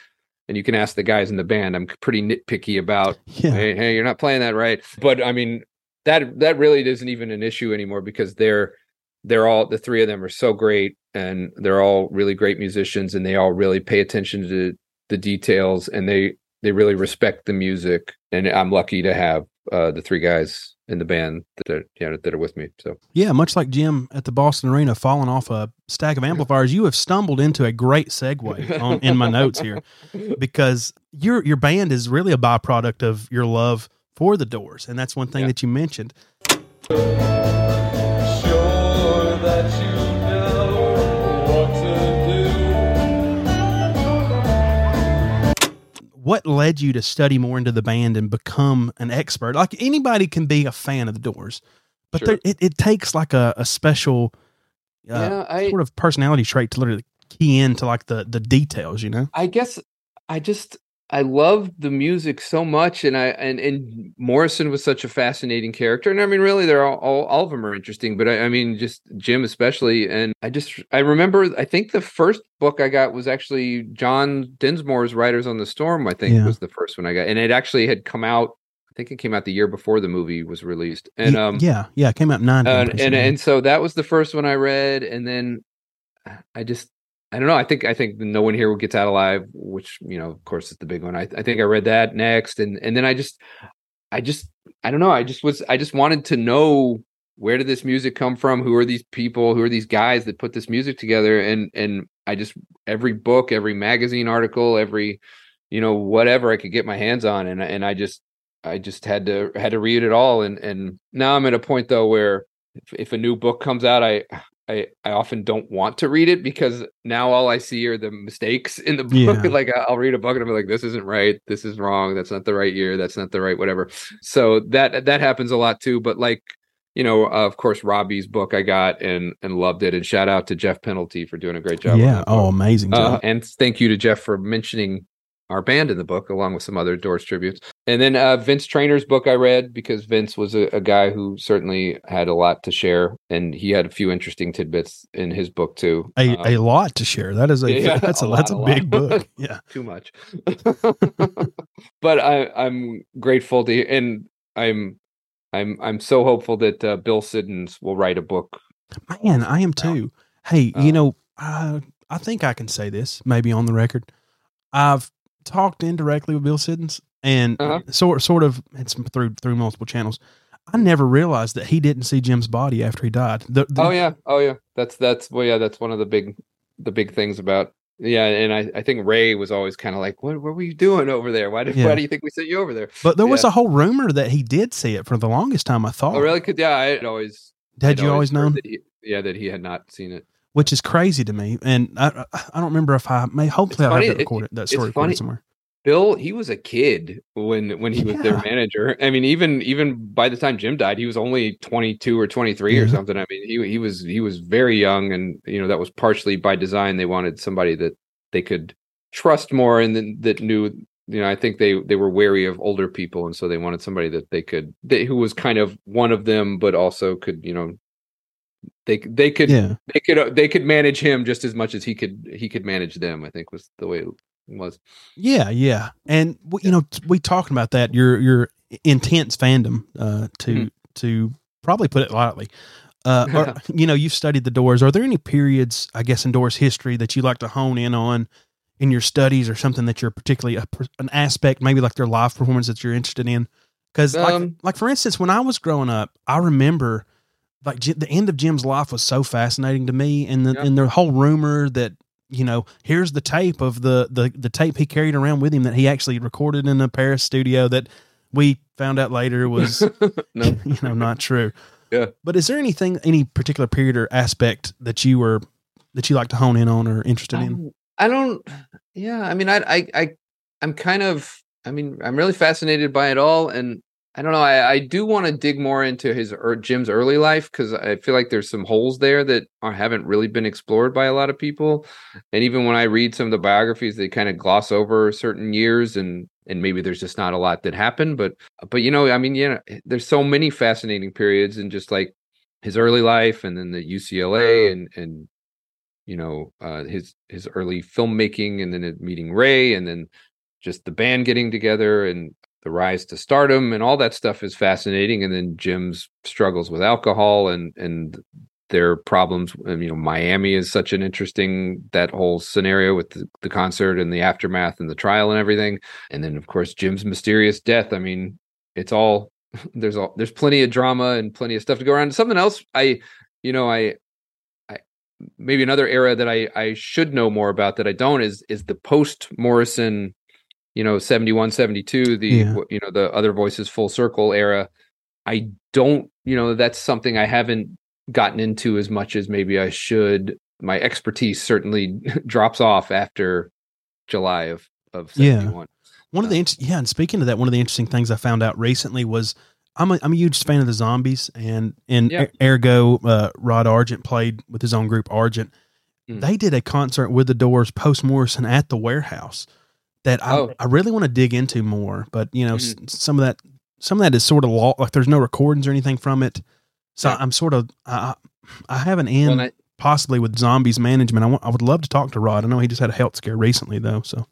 and you can ask the guys in the band I'm pretty nitpicky about yeah. hey hey you're not playing that right but I mean that that really isn't even an issue anymore because they're they're all the three of them are so great and they're all really great musicians and they all really pay attention to the details and they they really respect the music and i'm lucky to have uh the three guys in the band that are you know, that are with me so Yeah, much like Jim at the Boston Arena falling off a stack of amplifiers, you have stumbled into a great segue on, in my notes here because your your band is really a byproduct of your love for the Doors, and that's one thing Yeah. that you mentioned. Sure that you What led you to study more into the band and become an expert? Like anybody can be a fan of the Doors, but Sure. there, it, it takes like a, a special uh, yeah i sort of personality trait to literally key into like the the details. You know? I guess I just I love the music so much, and I and and Morrison was such a fascinating character, and I mean, really, they're all all, all of them are interesting, but I, I mean, just Jim especially, and I just I remember I think the first book I got was actually John Densmore's Riders on the Storm. I think Yeah. was the first one I got, and it actually had come out. I think it came out the year before the movie was released, and um, yeah, yeah, it came out in nine. and and, and so that was the first one I read, and then I just I don't know. I think I think no one here gets out alive, which you know, of course, is the big one. I I think I read that next, and and then I just I just I don't know. I just was I just wanted to know where did this music come from? Who are these people? Who are these guys that put this music together? And and I just every book, every magazine article, every you know whatever I could get my hands on, and and I just I just had to had to read it all. And and now I'm at a point though where if, if a new book comes out, I I, I often don't want to read it because now all I see are the mistakes in the book. Yeah. like I'll read a book and I'll be like, this isn't right. This is wrong. That's not the right year. That's not the right whatever. So that that happens a lot too. But like, you know, uh, of course, Robbie's book I got and and loved it. And shout out to Jeff Penalty for doing a great job. yeah. Oh, amazing Uh, and thank you to Jeff for mentioning our band in the book, along with some other Doors tributes. And then uh, Vince Treanor's book I read because Vince was a, a guy who certainly had a lot to share, and he had a few interesting tidbits in his book too. a, Um, a lot to share. That is a yeah, that's a, a lot, that's a, big lot. book. Yeah. too much. but I, I'm grateful to, and I'm, I'm, I'm so hopeful that uh, Bill Siddons will write a book. Man, I am too. Hey, Uh, you know, I I think I can say this maybe on the record. I've talked indirectly with Bill Siddons and Uh-huh. sort sort of it's through through multiple channels. I never realized that he didn't see Jim's body after he died. The, the- Oh yeah, oh yeah. That's that's well, yeah. That's one of the big, the big things about. Yeah, and I, I think Ray was always kind of like, "What, what were you doing over there? Why did, Yeah. why do you think we sent you over there?" But there was a whole rumor that he did see it for the longest time. I thought. Oh, really? Could yeah, I had always Had you always known? that he- yeah, that he had not seen it. Which is crazy to me, and I I don't remember if I may. Hopefully, I have that it- recorded. that story recorded funny. somewhere. Bill, he was a kid when when he was their manager. I mean, even even by the time Jim died, he was only twenty two or twenty three or something. I mean, he he was he was very young, and you know that was partially by design. They wanted somebody that they could trust more, and then that knew. You know, I think they they were wary of older people, and so they wanted somebody that they could they, who was kind of one of them, but also could you know they they could Yeah. they could uh, they could manage him just as much as he could he could manage them. I think was the way was. Yeah, yeah, and w- you know, we talking about that your your intense fandom uh, to Mhm. to probably put it lightly. Uh, are, you know, you've studied the Doors. Are there any periods, I guess, in Doors history that you like to hone in on in your studies, or something that you're particularly a, an aspect, maybe like their live performance that you're interested in? Because, like, Um, like for instance, when I was growing up, I remember like the end of Jim's life was so fascinating to me, and the Yeah. and the whole rumor that you know here's the tape of the the the tape he carried around with him that he actually recorded in a Paris studio that we found out later was no. you know not true. Yeah. But is there anything any particular period or aspect that you were that you like to hone in on or interested in? Um, I don't. Yeah, I mean, I, I, I, I'm kind of. I mean, I'm really fascinated by it all, and I don't know. I, I do want to dig more into his er, Jim's early life because I feel like there's some holes there that are, haven't really been explored by a lot of people. And even when I read some of the biographies, they kind of gloss over certain years, and and maybe there's just not a lot that happened. But but you know, I mean, yeah, there's so many fascinating periods, and just like his early life, and then the UCLA, and and you know uh, his his early filmmaking and then meeting ray and then just the band getting together and the rise to stardom and all that stuff is fascinating and then jim's struggles with alcohol and and their problems and, you know miami is such an interesting that whole scenario with the, the concert and the aftermath and the trial and everything. And then of course jim's mysterious death. I mean it's all there's all there's plenty of drama and plenty of stuff to go around. Something else i you know i I maybe another era that I I should know more about that I don't is is the post Morrison, you know, 71 72 the Yeah. you know the other voices full circle era. I don't, you know, that's something I haven't gotten into as much as maybe I should. My expertise certainly drops off after July of of Yeah. 71. One of the int- yeah, and speaking of that, one of the interesting things I found out recently was I'm a, I'm a huge fan of the Zombies, and and Yeah. er- ergo uh, Rod Argent played with his own group Argent. Mm. They did a concert with the Doors post Morrison at the warehouse that I, Oh. I really want to dig into more, but you know s- some of that some of that is sort of law like there's no recordings or anything from it, so Yeah. I'm sort of I I have an in Well, I- possibly with Zombies management. I want I would love to talk to Rod. I know he just had a health scare recently though, so.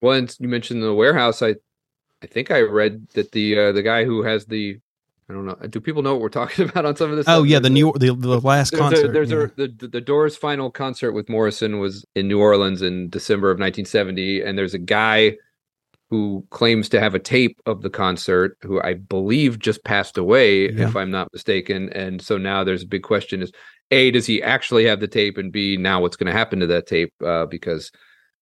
Well, and you mentioned the warehouse. I, I think I read that the uh, the guy who has the, I don't know. Do people know what we're talking about on some of this? Oh stuff? yeah, the New the, the last There's, a, concert. there's yeah. a the, the the Doors' final concert with Morrison was in New Orleans in December of 1970, and there's a guy who claims to have a tape of the concert, who I believe just passed away, Yeah. if I'm not mistaken. And so now there's a big question: is a does he actually have the tape, and b now what's going to happen to that tape? Uh, because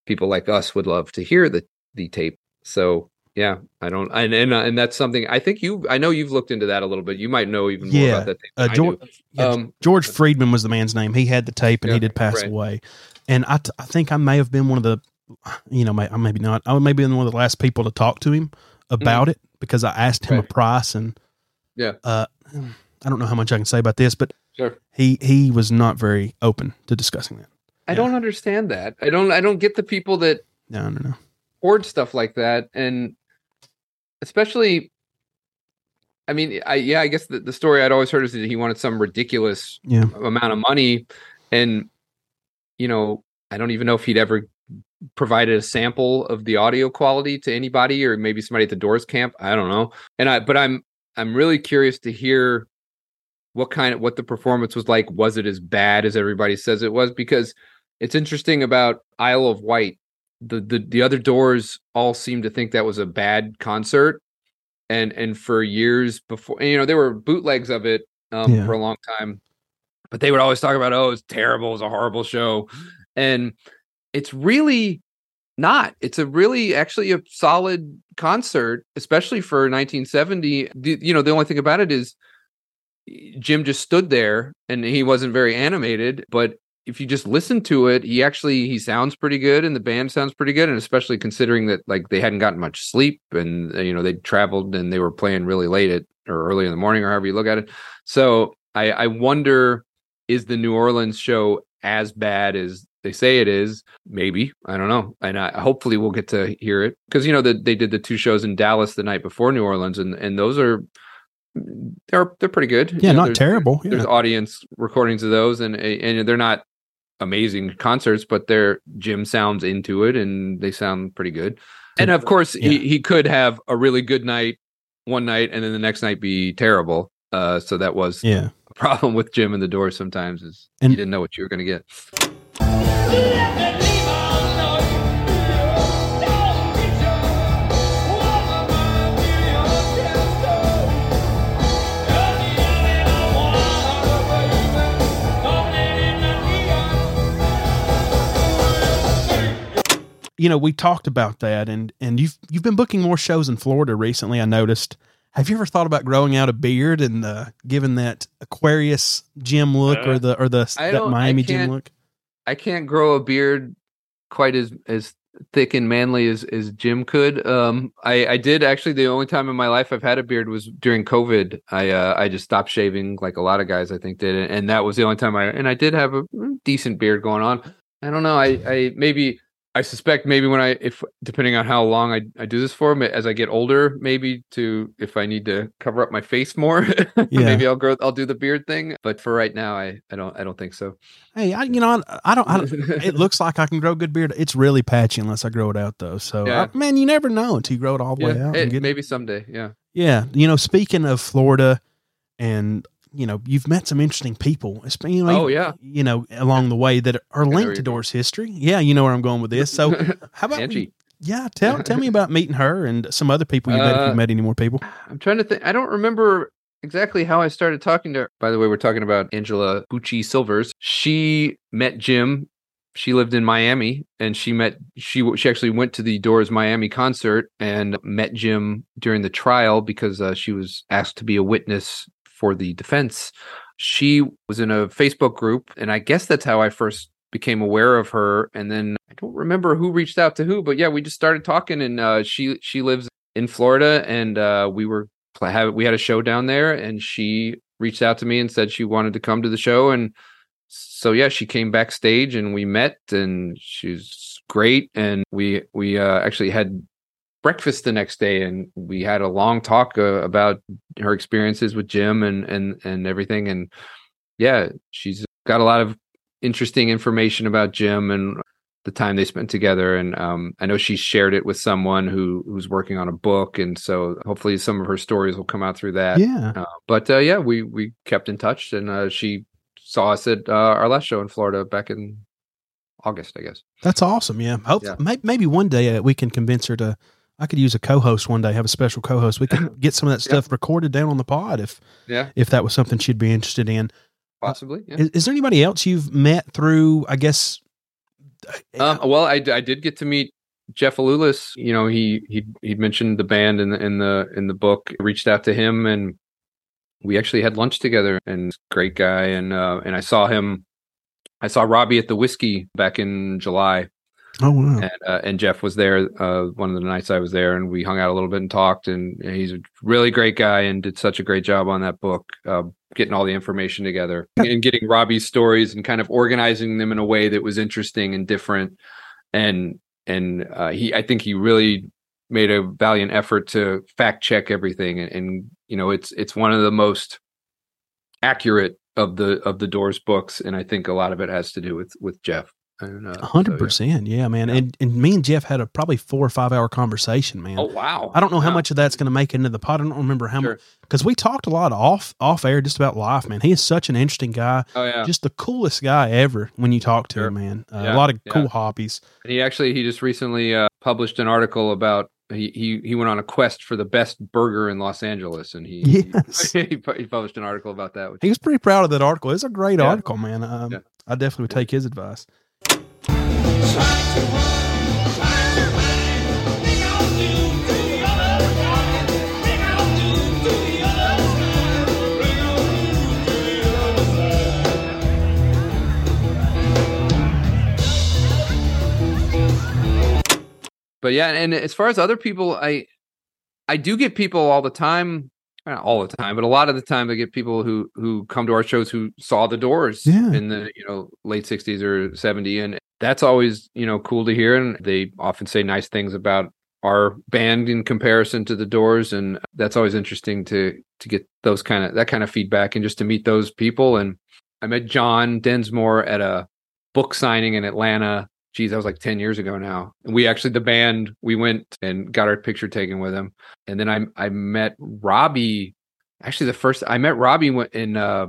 people like us would love to hear the the tape. So yeah, I don't, and and uh, and that's something I think you, I know you've looked into that a little bit. You might know even more Yeah. about that. Tape Uh, George, yeah, Um, George Friedman was the man's name. He had the tape and he did pass right. away. And I, t- I think I may have been one of the, you know, may, I maybe not. I may be one of the last people to talk to him about it because I asked him a Mm-hmm. Price and, Yeah. uh, I don't know how much I can say about this, but Sure. he he was not very open to discussing that. I Yeah. don't understand that. I don't. I don't get the people that No, no, no. hoard stuff like that, and especially. I mean, I yeah, I guess the, the story I'd always heard is that he wanted some ridiculous Yeah, amount of money, and you know, I don't even know if he'd ever provided a sample of the audio quality to anybody, or maybe somebody at the Doors camp. I don't know, and I but I'm I'm really curious to hear what kind of what the performance was like. Was it as bad as everybody says it was? Because it's interesting about Isle of Wight. The the the other Doors all seem to think that was a bad concert, and and for years before, you know, there were bootlegs of it um, Yeah. for a long time, but they would always talk about, oh, it's terrible, it's a horrible show, and it's really not. It's a really actually a solid concert, especially for 1970. The, you know, the only thing about it is Jim just stood there and he wasn't very animated, but if you just listen to it, he actually he sounds pretty good and the band sounds pretty good and especially considering that like they hadn't gotten much sleep and uh, you know they traveled and they were playing really late at or early in the morning or however you look at it. So I I wonder is the New Orleans show as bad as they say it is? Maybe I don't know, and I, hopefully we'll get to hear it because you know that they did the two shows in Dallas the night before New Orleans, and and those are they're they're pretty good. yeah, You know, not there's- terrible. Yeah. There's audience recordings of those, and and they're not amazing concerts, but they're Jim sounds into it, and they sound pretty good. And of course, Yeah. he he could have a really good night one night, and then the next night be terrible. Uh, so that was yeah. a problem with Jim and the Doors. Sometimes is And- you didn't know what you were going to get. You know, we talked about that, and and you've you've been booking more shows in Florida recently. I noticed. Have you ever thought about growing out a beard and uh, giving that Aquarius Jim look or the or the that Miami Jim look? I can't grow a beard quite as as thick and manly as as Jim could. Um, I I did actually. The only time in my life I've had a beard was during COVID. I uh, I just stopped shaving, like a lot of guys I think did, and that was the only time I. And I did have a decent beard going on. I don't know. I I maybe. I suspect maybe when I, if depending on how long I, I do this for, as I get older, maybe to if I need to cover up my face more, maybe I'll grow, I'll do the beard thing. But for right now, I, I don't, I don't think so. Hey, I, you know, I, I don't. I don't it looks like I can grow good beard. It's really patchy unless I grow it out, though. So, Yeah. I- man, you never know until you grow it all the way out. it- and get- maybe someday. Yeah. yeah, you know, speaking of Florida, and you know, you've met some interesting people. it's You know, Oh yeah. you know, along the way that are linked to. Doors history. Yeah, you know where I'm going with this. So, how about Angie. Yeah, tell tell me about meeting her and some other people you met. If Uh, you met any more people, I'm trying to think. I don't remember exactly how I started talking to her. By the way, we're talking about Angela Bucci Silvers. She met Jim. She lived in Miami, and she met she she actually went to the Doors Miami concert and met Jim during the trial because uh, she was asked to be a witness for the defense. She was in a Facebook group, and I guess that's how I first became aware of her. And then I don't remember who reached out to who, but yeah, we just started talking. And uh, she she lives in Florida, and uh, we were we had a show down there, and she reached out to me and said she wanted to come to the show, and so yeah, she came backstage and we met, and she's great, and we we uh, actually had breakfast the next day and we had a long talk uh, about her experiences with Jim and and and everything and yeah she's got a lot of interesting information about Jim and the time they spent together and um, I know she shared it with someone who who's working on a book and so hopefully some of her stories will come out through that yeah, uh, but uh, yeah we we kept in touch and uh, she saw us at uh, our last show in Florida back in August I guess that's awesome. Yeah, hope Yeah. Maybe one day uh, we can convince her to I could use a co-host one day. Have a special co-host. We could get some of that Yeah. stuff recorded down on the pod if Yeah, if that was something she'd be interested in. possibly. Yeah. Is, is there anybody else you've met through? I guess. Um, well, I did get to meet Jeff Alulis. You know, he he he'd mentioned the band in the in the in the book. I reached out to him, and we actually had lunch together. And great guy. And uh, and I saw him. I saw Robbie at the whiskey back in July, oh wow. and uh, and Jeff was there. Uh, one of the nights I was there, and we hung out a little bit and talked. And he's a really great guy, and did such a great job on that book, uh, getting all the information together and getting Robbie's stories and kind of organizing them in a way that was interesting and different. And and uh, he, I think he really made a valiant effort to fact check everything. And, and you know, it's it's one of the most accurate of the of the Doors books, and I think a lot of it has to do with with Jeff. And, A so, hundred yeah. percent, yeah, man. Yeah. And and me and Jeff had a probably four or five hour conversation, man. Oh wow! I don't know how Wow. much of that's going to make it into the pod. I don't remember how Sure. much because we talked a lot off off air just about life, man. He is such an interesting guy, Oh yeah. just the coolest guy ever. When you talk to Sure. him, man, uh, Yeah, a lot of yeah. cool hobbies. And he actually he just recently uh, published an article about he, he he went on a quest for the best burger in Los Angeles, and he Yes. he, he published an article about that. Which, He was pretty proud of that article. It's a great Yeah. article, man. Um, Yeah. I definitely would take his advice. But yeah, and as far as other people, I I do get people all the time. Not all the time, but a lot of the time, I get people who who come to our shows who saw the Doors Yeah. in the you know late '60s or '70s, and that's always you know cool to hear. And they often say nice things about our band in comparison to the Doors, and that's always interesting to to get those kind of that kind of feedback and just to meet those people. And I met John Densmore at a book signing in Atlanta. Geez, that was like 10 years ago now. And we actually, the band, we went and got our picture taken with him. And then I I met Robbie. Actually, the first I met Robbie in uh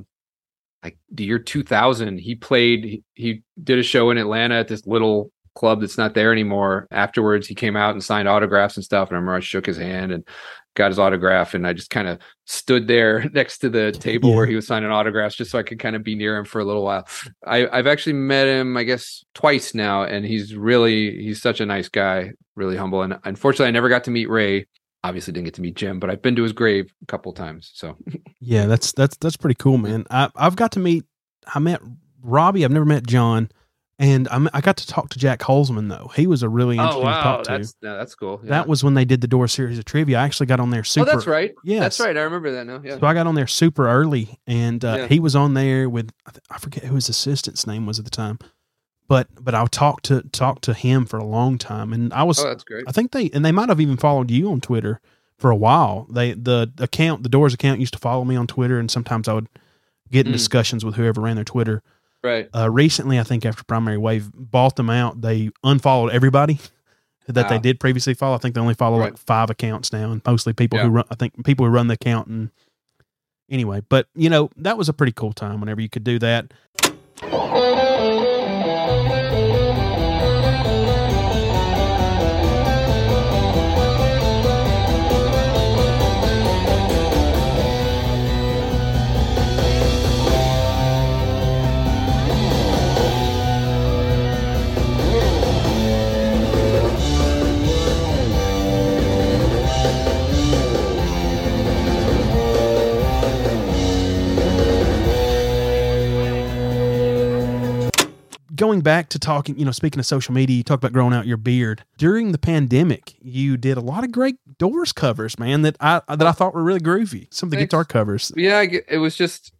like the year 2000. He played, he, did a show in Atlanta at this little club that's not there anymore. Afterwards, he came out and signed autographs and stuff. And I remember I shook his hand and got his autograph. And I just kind of stood there next to the table Yeah. where he was signing autographs just so I could kind of be near him for a little while. I, I've actually met him, I guess, twice now, and he's really he's such a nice guy, really humble. And unfortunately, I never got to meet Ray. Obviously, didn't get to meet Jim, but I've been to his grave a couple times. So Yeah, that's that's that's pretty cool, man. I I've got to meet. I met Robbie. I've never met John, and I I got to talk to Jac Holzman though. He was a really interesting to talk to. Oh, that's no, that's cool. Yeah. That was when they did the Door series of trivia. I actually got on there oh, super. that's right. Yes. that's right. I remember that now. Yeah, So I got on there super early, and uh, Yeah. he was on there with I forget who his assistant's name was at the time, but but I talked to talked to him for a long time, and I was oh, that's great. I think they and they might have even followed you on Twitter for a while. They the account the Doors account used to follow me on Twitter, and sometimes I would get in Mm. discussions with whoever ran their Twitter. Right. Uh, recently, I think after Primary Wave bought them out, they unfollowed everybody that they did previously follow. I think they only follow Right. like five accounts now, and mostly people Yeah. who run. I think people who run the account. And anyway, but you know that was a pretty cool time whenever you could do that. Going back to talking, you know, speaking of social media, you talked about growing out your beard during the pandemic. You did a lot of great Doors covers, man. That I that I thought were really groovy. Some of the Thanks. guitar covers. yeah, it was just,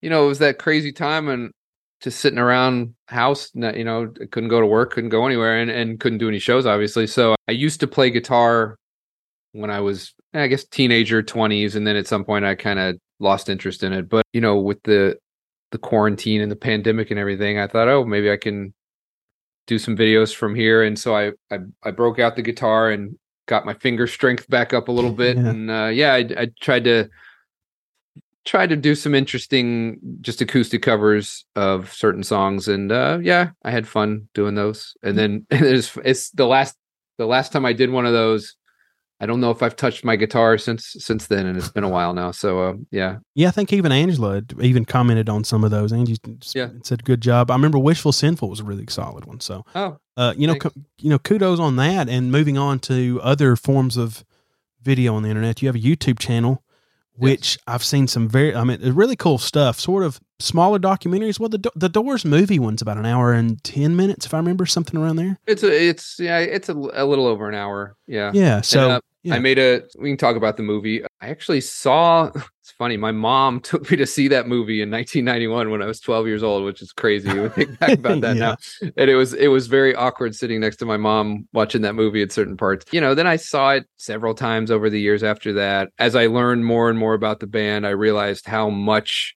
you know, it was that crazy time and just sitting around house, you know, couldn't go to work, couldn't go anywhere, and, and couldn't do any shows, obviously. So I used to play guitar when I was, I guess, teenager, twenties, and then at some point I kind of lost interest in it. But you know, with the the quarantine and the pandemic and everything, I thought, oh, maybe I can do some videos from here. And so I I, I broke out the guitar and got my finger strength back up a little bit, Yeah. and uh, yeah, I, I tried to tried to do some interesting just acoustic covers of certain songs and uh yeah i had fun doing those and then it's it's the last the last time i did one of those I don't know if I've touched my guitar since since then, and it's been a while now. So uh, yeah, Yeah, I think even Angela even commented on some of those. Angie Yeah. said good job. I remember Wishful Sinful was a really solid one. So oh uh, you know, co- you know, kudos on that. And moving on to other forms of video on the internet, you have a YouTube channel, which I've seen some very, I mean, really cool stuff. Sort of smaller documentaries. Well, the Do- the Doors movie one's about an hour and ten minutes, if I remember something around there. it's a it's yeah it's a, a little over an hour. Yeah. Yeah. So uh, yeah. I made a. We can talk about the movie. I actually saw. It's funny. My mom took me to see that movie in 1991 when I was 12 years old, which is crazy. to think back about that Yeah. now, and it was it was very awkward sitting next to my mom watching that movie at certain parts. You know. Then I saw it several times over the years after that. As I learned more and more about the band, I realized how much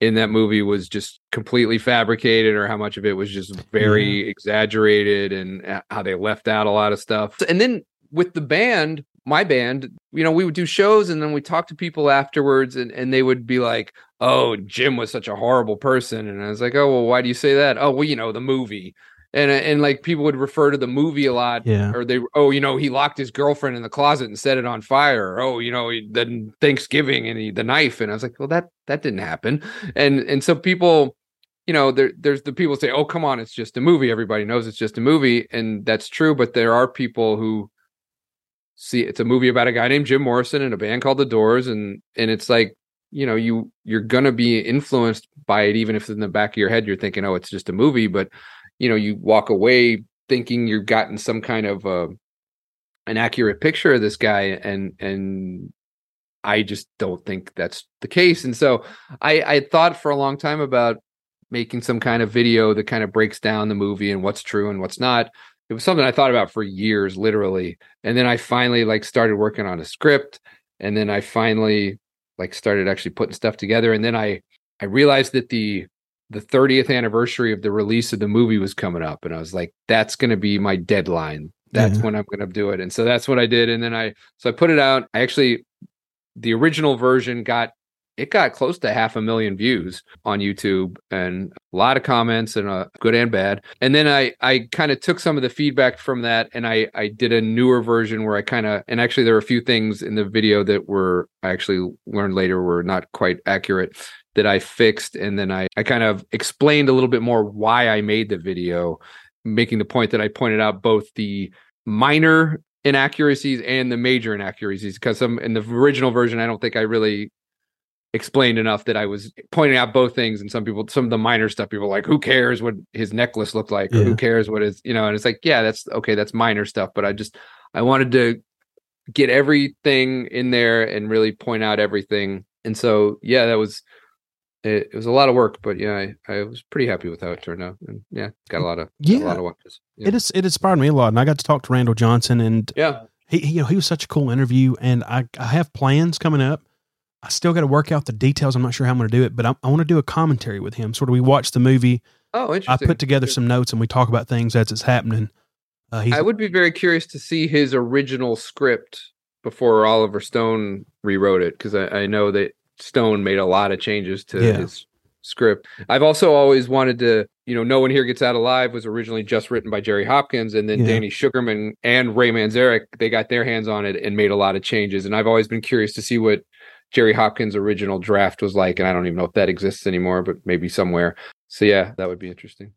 in that movie was just completely fabricated or how much of it was just very exaggerated and uh, how they left out a lot of stuff. And then with the band, my band, you know, we would do shows and then we talk to people afterwards and, and they would be like, Oh, Jim was such a horrible person. And I was like, Oh, well, why do you say that? Oh, well, you know, the movie. And and like people would refer to the movie a lot yeah. or they oh you know he locked his girlfriend in the closet and set it on fire. Or, oh you know he, then thanksgiving and he the knife. And i was like well that that didn't happen. And and so people you know there there's the people say oh come on it's just a movie. Everybody knows it's just a movie. And that's true but there are people who see it's a movie about a guy named jim morrison and a band called the doors. And and it's like you know you you're gonna be influenced by it even if in the back of your head you're thinking oh it's just a movie. But you know you walk away thinking you've gotten some kind of uh, an accurate picture of this guy and and i just don't think that's the case and so i i thought for a long time about making some kind of video that kind of breaks down the movie and what's true and what's not. It was something i thought about for years literally and then i finally like started working on a script and then i finally like started actually putting stuff together and then i i realized that the the 30th anniversary of the release of the movie was coming up and i was like that's going to be my deadline. That's Yeah. when i'm going to do it. And so that's what i did and then i so i put it out. I actually the original version got it got close to half a million views on youtube and a lot of comments and uh, good and bad. And then i i kind of took some of the feedback from that and i i did a newer version where i kind of and actually there were a few things in the video that were i actually learned later were not quite accurate that I fixed. And then I, I kind of explained a little bit more why I made the video, making the point that I pointed out both the minor inaccuracies and the major inaccuracies. Because some in the original version, I don't think I really explained enough that I was pointing out both things. And some people, some of the minor stuff, people like, who cares what his necklace looked like? Or Yeah. who cares what is you know, and it's like, yeah, that's okay, that's minor stuff. But I just, I wanted to get everything in there and really point out everything. And so, yeah, that was it, it was a lot of work, but yeah, I, I was pretty happy with how it turned out. And yeah, got a lot of got a lot of watches. Yeah. It is. It inspired me a lot, and I got to talk to Randal Johnson, and yeah. he, he you know he was such a cool interview, and I I have plans coming up. I still got to work out the details. I'm not sure how I'm going to do it, but I, I want to do a commentary with him. Sort of, we watch the movie. Oh, interesting. I put together some notes, and we talk about things as it's happening. Uh, he's, I would be very curious to see his original script before Oliver Stone rewrote it because I, I know that Stone made a lot of changes to Yeah. his script. I've also always wanted to, you know, No One Here Gets Out Alive was originally just written by Jerry Hopkins, and then Yeah. Danny Sugerman and Ray Manzarek they got their hands on it and made a lot of changes. And I've always been curious to see what Jerry Hopkins' original draft was like, and I don't even know if that exists anymore, but maybe somewhere. So yeah, that would be interesting.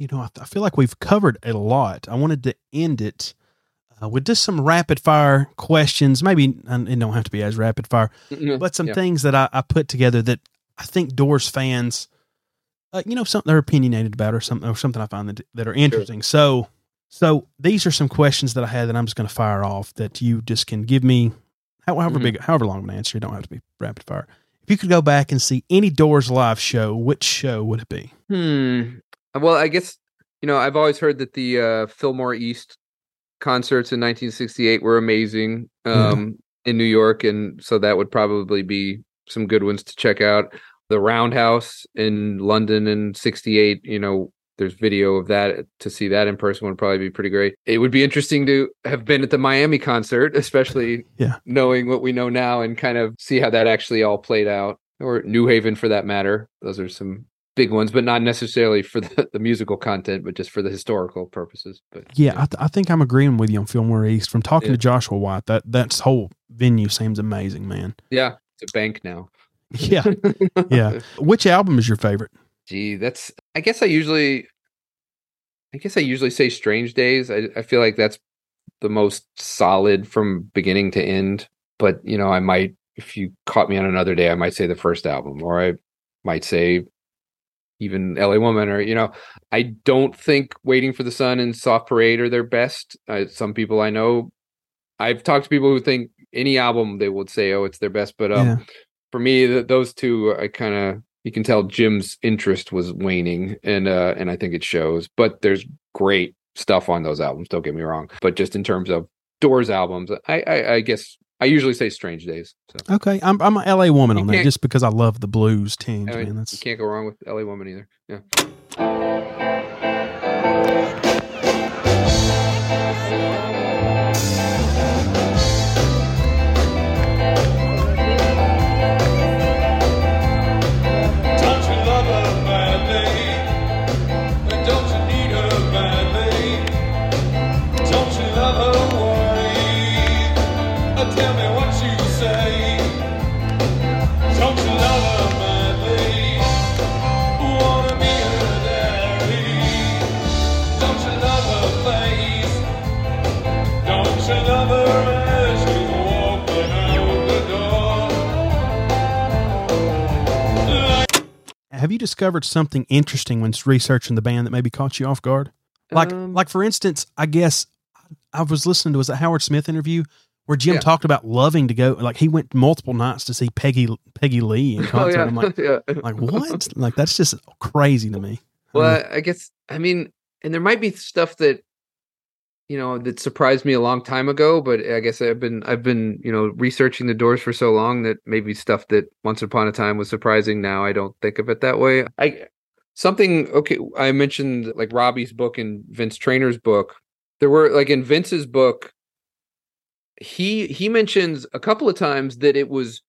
You know I, I feel like we've covered a lot. I wanted to end it uh, with just some rapid fire questions. Maybe it don't have to be as rapid fire, but some Yeah. things that I, I put together that I think Doors fans, uh, you know, something they're opinionated about or something or something I find that that are interesting. So, so these are some questions that I had that I'm just going to fire off that you just can give me, however Mhm. big, however long of an answer. You don't have to be rapid fire. If you could go back and see any Doors live show, which show would it be? Hmm. Well, I guess you know I've always heard that the uh, Fillmore East concerts in 1968 were amazing um, in New York, and so that would probably be some good ones to check out. The Roundhouse in London in '68, you know, there's video of that to see that in person would probably be pretty great. It would be interesting to have been at the Miami concert, especially Yeah. knowing what we know now and kind of see how that actually all played out, or New Haven for that matter. Those are some big ones, but not necessarily for the, the musical content, but just for the historical purposes. But Yeah, I, th- I think I'm agreeing with you on Fillmore East. From talking Yeah. to Joshua White, that that whole venue seems amazing, man. yeah, it's a bank now. Yeah, yeah. Which album is your favorite? Gee, that's. I guess I usually. I guess I usually say Strange Days. I I feel like that's the most solid from beginning to end. But you know, I might if you caught me on another day, I might say the first album, or I might say even LA Woman, or you know, I don't think Waiting for the Sun and Soft Parade are their best. Uh, some people I know, I've talked to people who think any album they would say, oh, it's their best. But um, Yeah. for me, th- those two, I kind of you can tell Jim's interest was waning, and uh, and I think it shows. But there's great stuff on those albums. Don't get me wrong. But just in terms of Doors albums, I I, I guess I usually say Strange Days. So Okay, I'm I'm a LA woman You on that just because I love the blues tinge, I mean, man. you can't go wrong with LA Woman either. Yeah. Have you discovered something interesting when researching the band that maybe caught you off guard? Like, Um, like for instance, I guess I was listening to was a Howard Smith interview where Jim Yeah. talked about loving to go. Like he went multiple nights to see Peggy Peggy Lee in Oh yeah, I'm like, yeah. like what? like that's just crazy to me. Well, I guess I mean, and there might be stuff that you know that surprised me a long time ago, but I guess I've been I've been you know researching the Doors for so long that maybe stuff that once upon a time was surprising. Now I don't think of it that way. I something okay. I mentioned like Robbie's book and Vince Treanor's book. There were like in Vince's book, he he mentions a couple of times that it was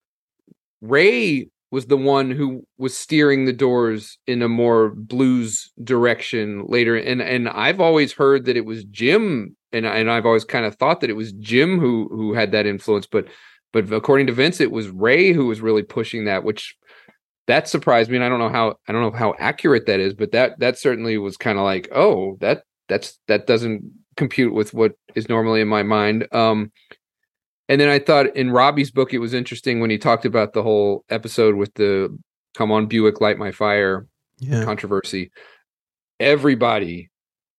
Ray was the one who was steering the doors in a more blues direction later. And and I've always heard that it was Jim and and I've always kind of thought that it was Jim who who had that influence but but according to Vince it was Ray who was really pushing that which that surprised me and I don't know how I don't know how accurate that is but that that certainly was kind of like oh that that's that doesn't compute with what is normally in my mind. Um and then I thought in Robbie's book, it was interesting when he talked about the whole episode with the "Come on, Buick, light my fire" Yeah, controversy. Everybody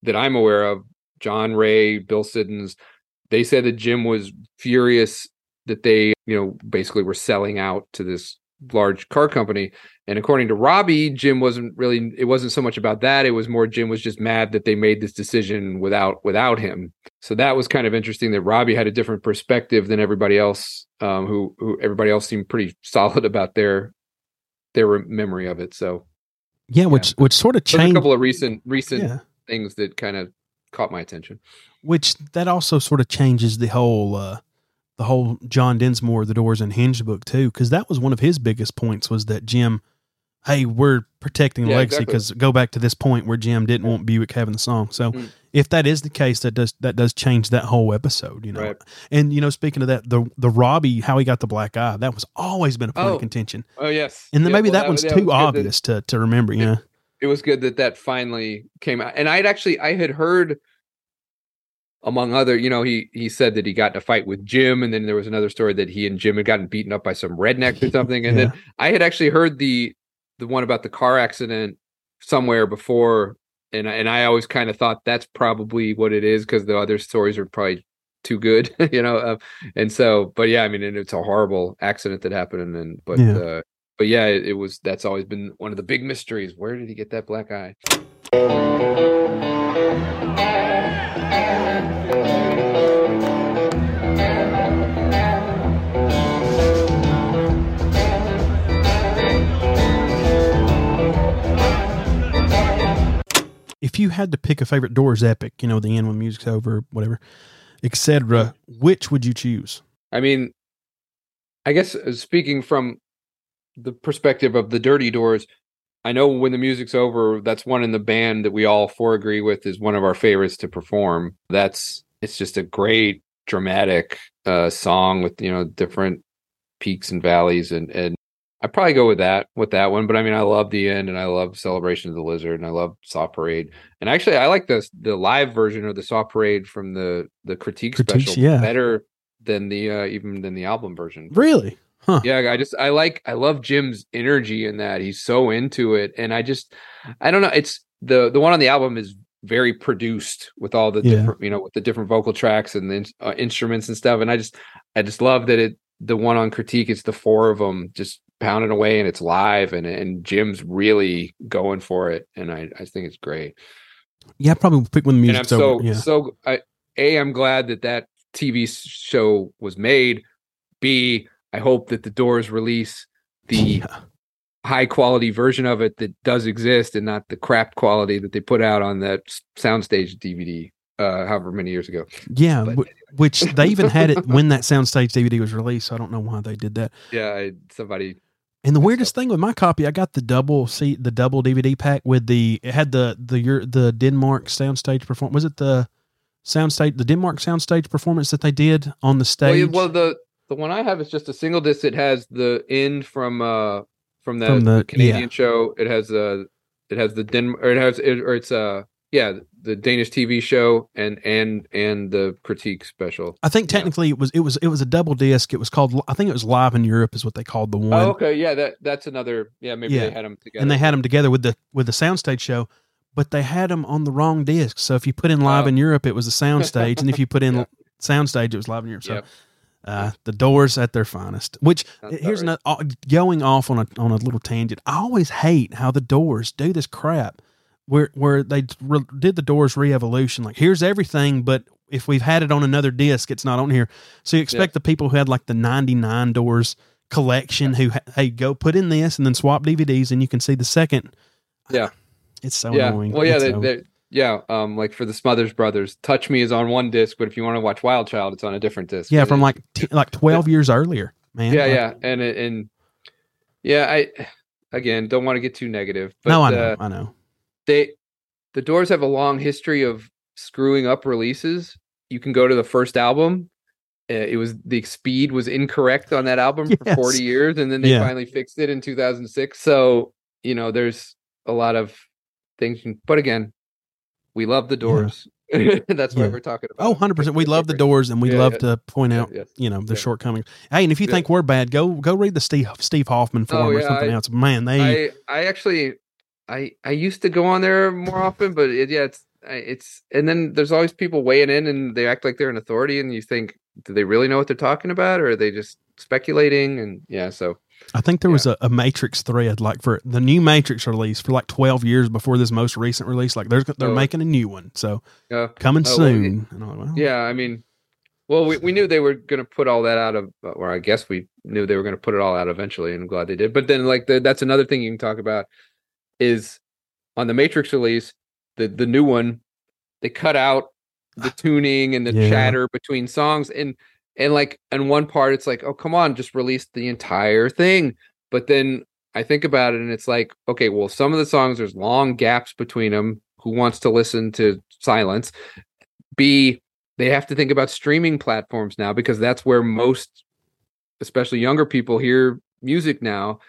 that I'm aware of, John Ray, Bill Siddons, they said that Jim was furious that they, you know, basically were selling out to this large car company. And according to Robbie, Jim wasn't really it wasn't so much about that. It was more Jim was just mad that they made this decision without without him. So that was kind of interesting that Robbie had a different perspective than everybody else, um, who who everybody else seemed pretty solid about their their memory of it. So yeah, which which sort of are a couple of recent recent Yeah, things that kind of caught my attention. which that also sort of changes the whole uh the whole John Densmore the Doors Unhinged book too, because that was one of his biggest points was that Jim, hey, we're protecting Yeah, legacy exactly. because go back to this point where Jim didn't want Buick having the song. So Mm. if that is the case, that does that does change that whole episode, you know. Right. And you know, speaking of that, the the Robbie how he got the black eye that was always been a point Oh. of contention, Oh yes, and then Yeah, maybe well, that, one's that too good that- obvious to to remember. You know, it was good that that finally came out. And I'd actually I had heard among other, you know, he he said that he got in a fight with Jim, and then there was another story that he and Jim had gotten beaten up by some redneck or something. And then I had actually heard the the one about the car accident somewhere before, and I- and I always kind of thought that's probably what it is because the other stories are probably too good, you know. Uh, and so, but yeah, I mean, and it's a horrible accident that happened, and then but Yeah. uh, but yeah, it, it was that's always been one of the big mysteries. Where did he get that black eye? If you had to pick a favorite Doors epic, you know, the end when music's over, whatever, etc., which would you choose? I mean, I guess uh, speaking from the perspective of the Dirty Doors, I know when the music's over, that's one in the band that we all four agree with is one of our favorites to perform. That's it's just a great dramatic uh, song with you know different peaks and valleys, and and I probably go with that with that one. But I mean, I love the end, and I love Celebration of the Lizard, and I love Soft Parade, and actually, I like the the live version of the Soft Parade from the the critique Critiques, special yeah. better than the uh, even than the album version. Really? Huh. Yeah, I just I like I love Jim's energy in that. He's so into it, and I just I don't know. It's the the one on the album is very produced with all the Yeah. different you know with the different vocal tracks and the uh, instruments and stuff. And I just I just love that it the one on critique it's the four of them just pounding away and it's live and and Jim's really going for it, and I I think it's great. Yeah, I probably pick when the and I'm so over. Yeah. so I a I'm glad that that TV show was made. B I hope that the Doors release the Yeah. high quality version of it that does exist and not the crap quality that they put out on that soundstage DVD uh however many years ago. Yeah, But wh- which they even had it when that soundstage DVD was released. So I don't know why they did that. Yeah, I, somebody And the weirdest thing with my copy, I got the double see the double DVD pack with the it had the the your the Denmark soundstage perform. Was it the soundstage the Denmark soundstage performance that they did on the well, stage yeah, well the the one I have is just a single disc. It has the end from uh from the, From the- Canadian yeah. show. It has uh it has the Den or it has it, or it's uh yeah the Danish TV show and and and the critique special. I think yeah. technically it was it was it was a double disc. It was called I think it was Live in Europe is what they called the one. Oh, okay, yeah, that that's another. Yeah, maybe Yeah. they had them together. and they had them together with the with the soundstage show, but they had them on the wrong disc. So if you put in Live Oh. in Europe, it was a soundstage, and if you put in Yeah. soundstage, it was Live in Europe. So Yep. Uh, the Doors at their finest. Which That's here's right. another uh, going off on a on a little tangent. I always hate how the Doors do this crap. Where where they re- did the Doors re-evolution, like here's everything, but if we've had it on another disc, it's not on here. So you expect the people who had like the '99 Doors collection, who ha- hey go put in this and then swap DVDs, and you can see the second. Yeah. it's so yeah. annoying. Well, yeah, they, so- yeah. Um, like for the Smothers Brothers, Touch Me is on one disc, but if you want to watch Wild Child, it's on a different disc. yeah, from it- like t- like twelve years earlier, man. yeah, Like, yeah, and it- and yeah, I again don't want to get too negative, but no, I know, uh, I know. they the Doors have a long history of screwing up releases. You can go to the first album. Uh, it was the speed was incorrect on that album for 40 years and then they Yeah. finally fixed it in 2006. So, you know, there's a lot of things but again, we love the Doors. That's why Yeah. we're talking about. Oh, 100 percent. We love the. Doors, and we Yeah, love yeah. to point out, you know, the Yeah. shortcomings. Hey, and if you Yeah. think we're bad, go go read the Steve Steve Hoffman forum Oh, or something I- else. Man, they I I actually I I used to go on there more often, but it, yeah, it's it's and then there's always people weighing in and they act like they're an authority, and you think, do they really know what they're talking about, or are they just speculating? And yeah, so I think there was a, a Matrix thread like for the new Matrix release for like 12 years before this most recent release. Like they're they're Oh. making a new one, so uh, coming Oh, well, it- soon. And I'm like, well, yeah, I mean, well, we, we knew they were going to put all that out of, or I guess we knew they were going to put it all out eventually, and I'm glad they did. But then, like, the, that's another thing you can talk about is on the Matrix release, the the new one, they cut out the tuning and the Yeah. chatter between songs, and and like, in one part, it's like, oh, come on, just release the entire thing. But then I think about it, and it's like, okay, well, some of the songs there's long gaps between them. Who wants to listen to silence? B, they have to think about streaming platforms now because that's where most, especially younger people, hear music now.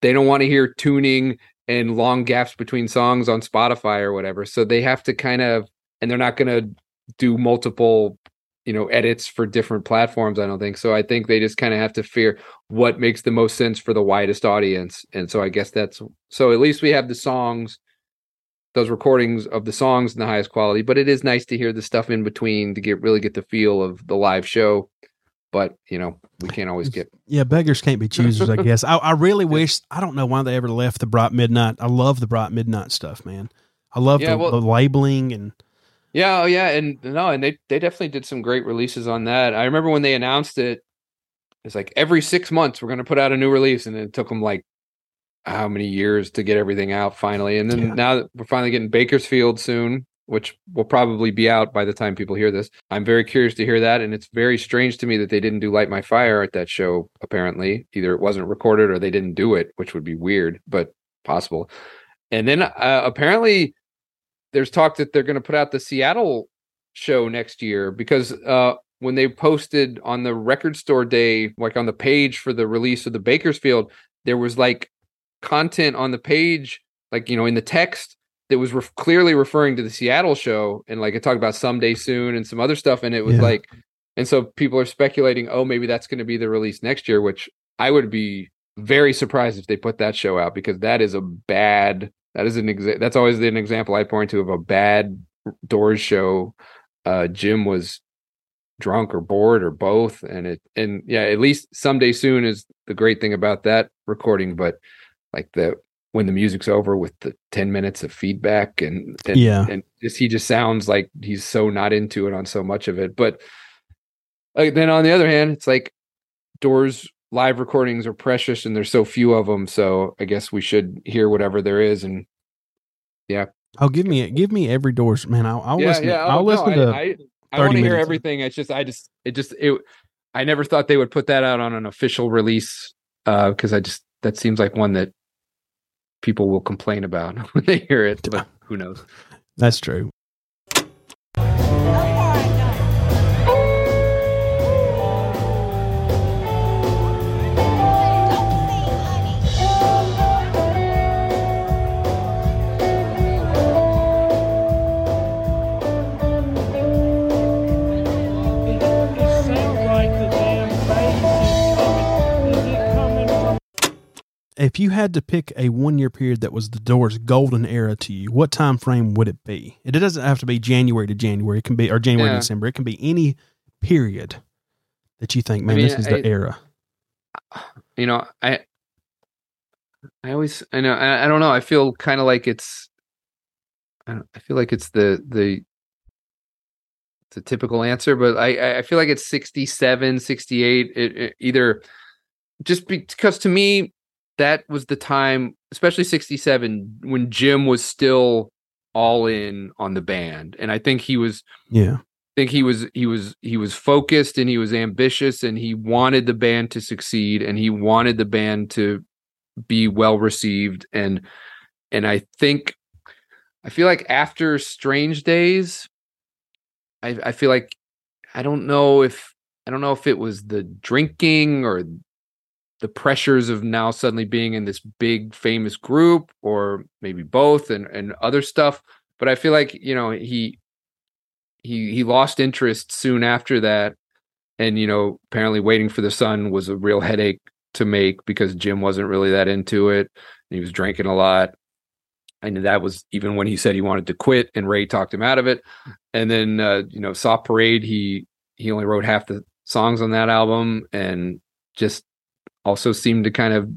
They don't want to hear tuning and long gaps between songs on Spotify or whatever. So they have to kind of, and they're not going to do multiple, you know, edits for different platforms. I don't think so. I think they just kind of have to fear what makes the most sense for the widest audience. And so I guess that's so. At least we have the songs those recordings of the songs in the highest quality, but it is nice to hear the stuff in between to get really get the feel of the live show. but you know we can't always get. Yeah, beggars can't be choosers, I guess. I, I really wish I don't know why they ever left the bright midnight. I love the bright midnight stuff, man. I love Yeah, the, well- the labeling and Yeah, oh yeah, and no, and they they definitely did some great releases on that. I remember when they announced it. It's like every six months we're going to put out a new release, and it took them like how many years to get everything out finally. And then Yeah. now that we're finally getting Bakersfield soon, which will probably be out by the time people hear this. I'm very curious to hear that, and it's very strange to me that they didn't do Light My Fire at that show. Apparently, either it wasn't recorded or they didn't do it, which would be weird, but possible. And then uh, apparently there's talk that they're going to put out the Seattle show next year because uh, when they posted on the record store day, like on the page for the release of the Bakersfield, there was like content on the page, like you know, in the text that was ref- clearly referring to the Seattle show, and like it talked about someday soon and some other stuff, and it was Yeah. like, and so people are speculating, oh, maybe that's going to be the release next year, which I would be very surprised if they put that show out because that is a bad. That is an exa- That's always an example I point to of a bad Doors show. Uh, Jim was drunk or bored or both, and it and yeah, at least someday soon is the great thing about that recording. But like the when the music's over with the ten minutes of feedback and, and Yeah. and just he just sounds like he's so not into it on so much of it. But like, then on the other hand, it's like Doors live recordings are precious and there's so few of them. So I guess we should hear whatever there is. And yeah oh, give me give me every doors, man. I'll, I'll yeah, listen. yeah. I'll oh, listen no, to. I, I, I want to hear everything. It's just, I just, it just, it, I never thought they would put that out on an official release. Uh, cause I just, that seems like one that people will complain about when they hear it, but who knows? that's true. If you had to pick a one year period that was the Doors' golden era to you, what time frame would it be? It doesn't have to be January to January. It can be or January to December. It can be any period that you think, man, mean, this is the era. you know, I, I always, I know, I, I don't know. I feel kind of like it's, I, I feel like it's the the the typical answer, but I I- I feel like it's 67, 68. It, it either just because to me that was the time, especially 67, when Jim was still all in on the band, and I think he was Yeah. I think he was he was he was focused and he was ambitious and he wanted the band to succeed and he wanted the band to be well received and and I think I feel like after Strange Days I I feel like I don't know if I don't know if it was the drinking or the pressures of now suddenly being in this big famous group or maybe both and and other stuff but I feel like you know he he he lost interest soon after that. And you know apparently waiting for the sun was a real headache to make because jim wasn't really that into it. He was drinking a lot. And that was even when he said he wanted to quit and ray talked him out of it. And then uh, you know soft parade he he only wrote half the songs on that album and just also seemed to kind of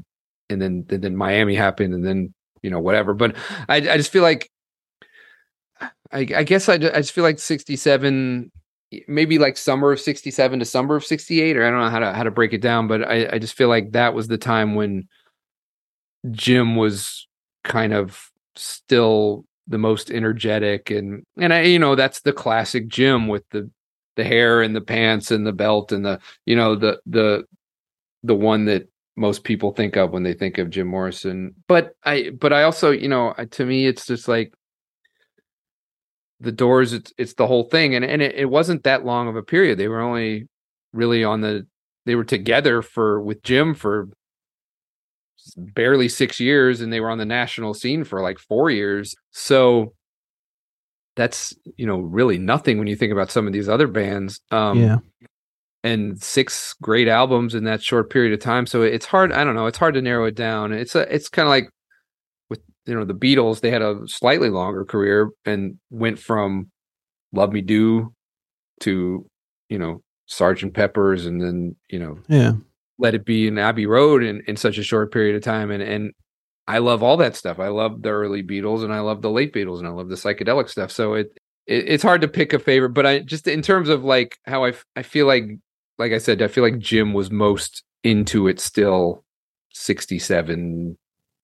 and then then miami happened and then you know whatever. But i i just feel like I, I guess I, I just feel like 67 maybe like summer of 67 to summer of 68 or I don't know how to how to break it down but I, I just feel like that was the time when Jim was kind of still the most energetic and and I you know that's the classic Jim with the the hair and the pants and the belt and the you know the the the one that most people think of when they think of Jim Morrison. But I but I also you know to me it's just like the doors it's it's the whole thing. And and it, it wasn't that long of a period. They were only really on the they were together for with jim for barely six years and they were on the national scene for like four years. So that's you know really nothing when you think about some of these other bands. Um yeah. And six great albums in that short period of time. So it's hard. I don't know. It's hard to narrow it down. It's a, it's kind of like with you know the Beatles. They had a slightly longer career and went from "Love Me Do" to you know Sergeant Pepper's and then you know Yeah. Let It Be and Abbey Road in in such a short period of time and and I love all that stuff. I love the early Beatles and I love the late Beatles and I love the psychedelic stuff. So it, it it's hard to pick a favorite, but I just in terms of like how I f- I feel like like I said, I feel like Jim was most into it still 67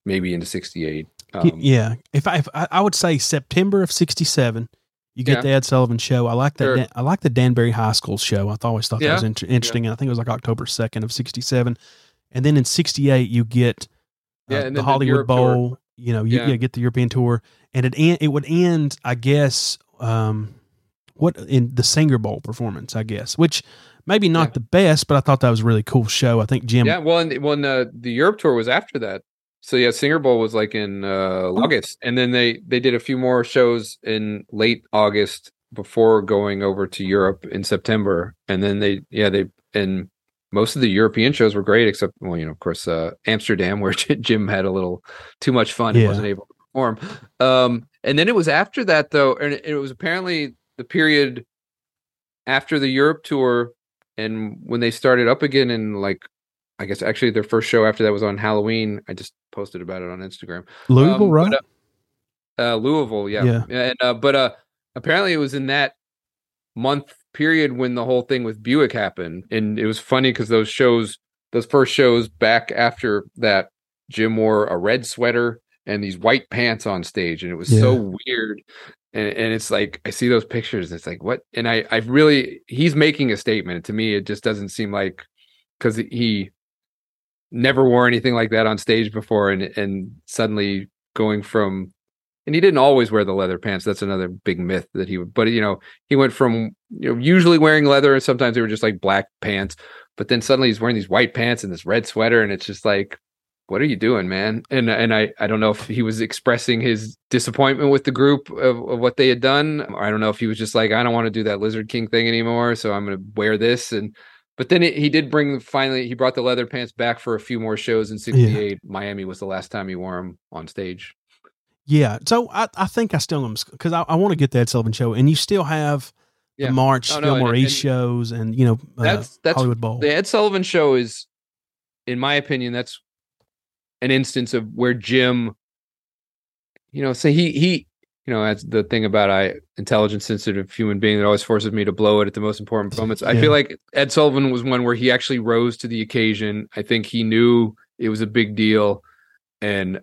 maybe into 68. Um, yeah. If I, if I would say September of '67, you get Yeah. the Ed Sullivan show. I like that. Sure. Dan, I like the Danbury High School show. I always thought that was inter- interesting. And I think it was like October second of '67, and then in '68 you get uh, Yeah, the then the Hollywood tour. Bowl. You know, you Yeah. yeah. get the European tour, and it en- it would end, I guess, um, what in the Singer Bowl performance, I guess, which maybe not Yeah. the best, but I thought that was a really cool show. I think Jim. Yeah, well, and when uh, the Europe tour was after that, so yeah, Singer Bowl was like in uh, August, and then they they did a few more shows in late August before going over to Europe in September, and then they yeah they and most of the European shows were great, except well, you know, of course, uh, Amsterdam, where Jim had a little too much fun and Yeah. wasn't able to perform. Um, and then it was after that though, and it was apparently the period after the Europe tour, and when they started up again in like I guess actually their first show after that was on Halloween. I just posted about it on Instagram. Louisville, Um, right? but, uh, uh, Louisville, yeah. Yeah. And uh, but uh, apparently it was in that month period when the whole thing with Buick happened, and it was funny because those shows, those first shows back after that, Jim wore a red sweater and these white pants on stage, and it was so weird. And, and it's like I see those pictures, it's like what? And I, I really, he's making a statement. To me, it just doesn't seem like because he never wore anything like that on stage before, and and suddenly going from and he didn't always wear the leather pants. That's another big myth that he would. But you know, he went from you know usually wearing leather, and sometimes they were just like black pants. But then suddenly he's wearing these white pants and this red sweater, and it's just like, what are you doing, man? And and I I don't know if he was expressing his disappointment with the group of, of what they had done. Or I don't know if he was just like, I don't want to do that Lizard King thing anymore, so I'm going to wear this. And but then it, he did bring finally he brought the leather pants back for a few more shows in '68. Miami was the last time he wore them on stage. Yeah. So I, I think I still am because I, I want to get that Sullivan show, and you still have Yeah. the March Oh, no, Fillmore and- East and- shows, and you know uh, That's- that's Hollywood Bowl. the Ed Sullivan show is, in my opinion, that's an instance of where Jim, you know, say he he, you know, that's the thing about I intelligent, sensitive human being that always forces me to blow it at the most important moments. I feel like Ed Sullivan was one where he actually rose to the occasion. I think he knew it was a big deal, and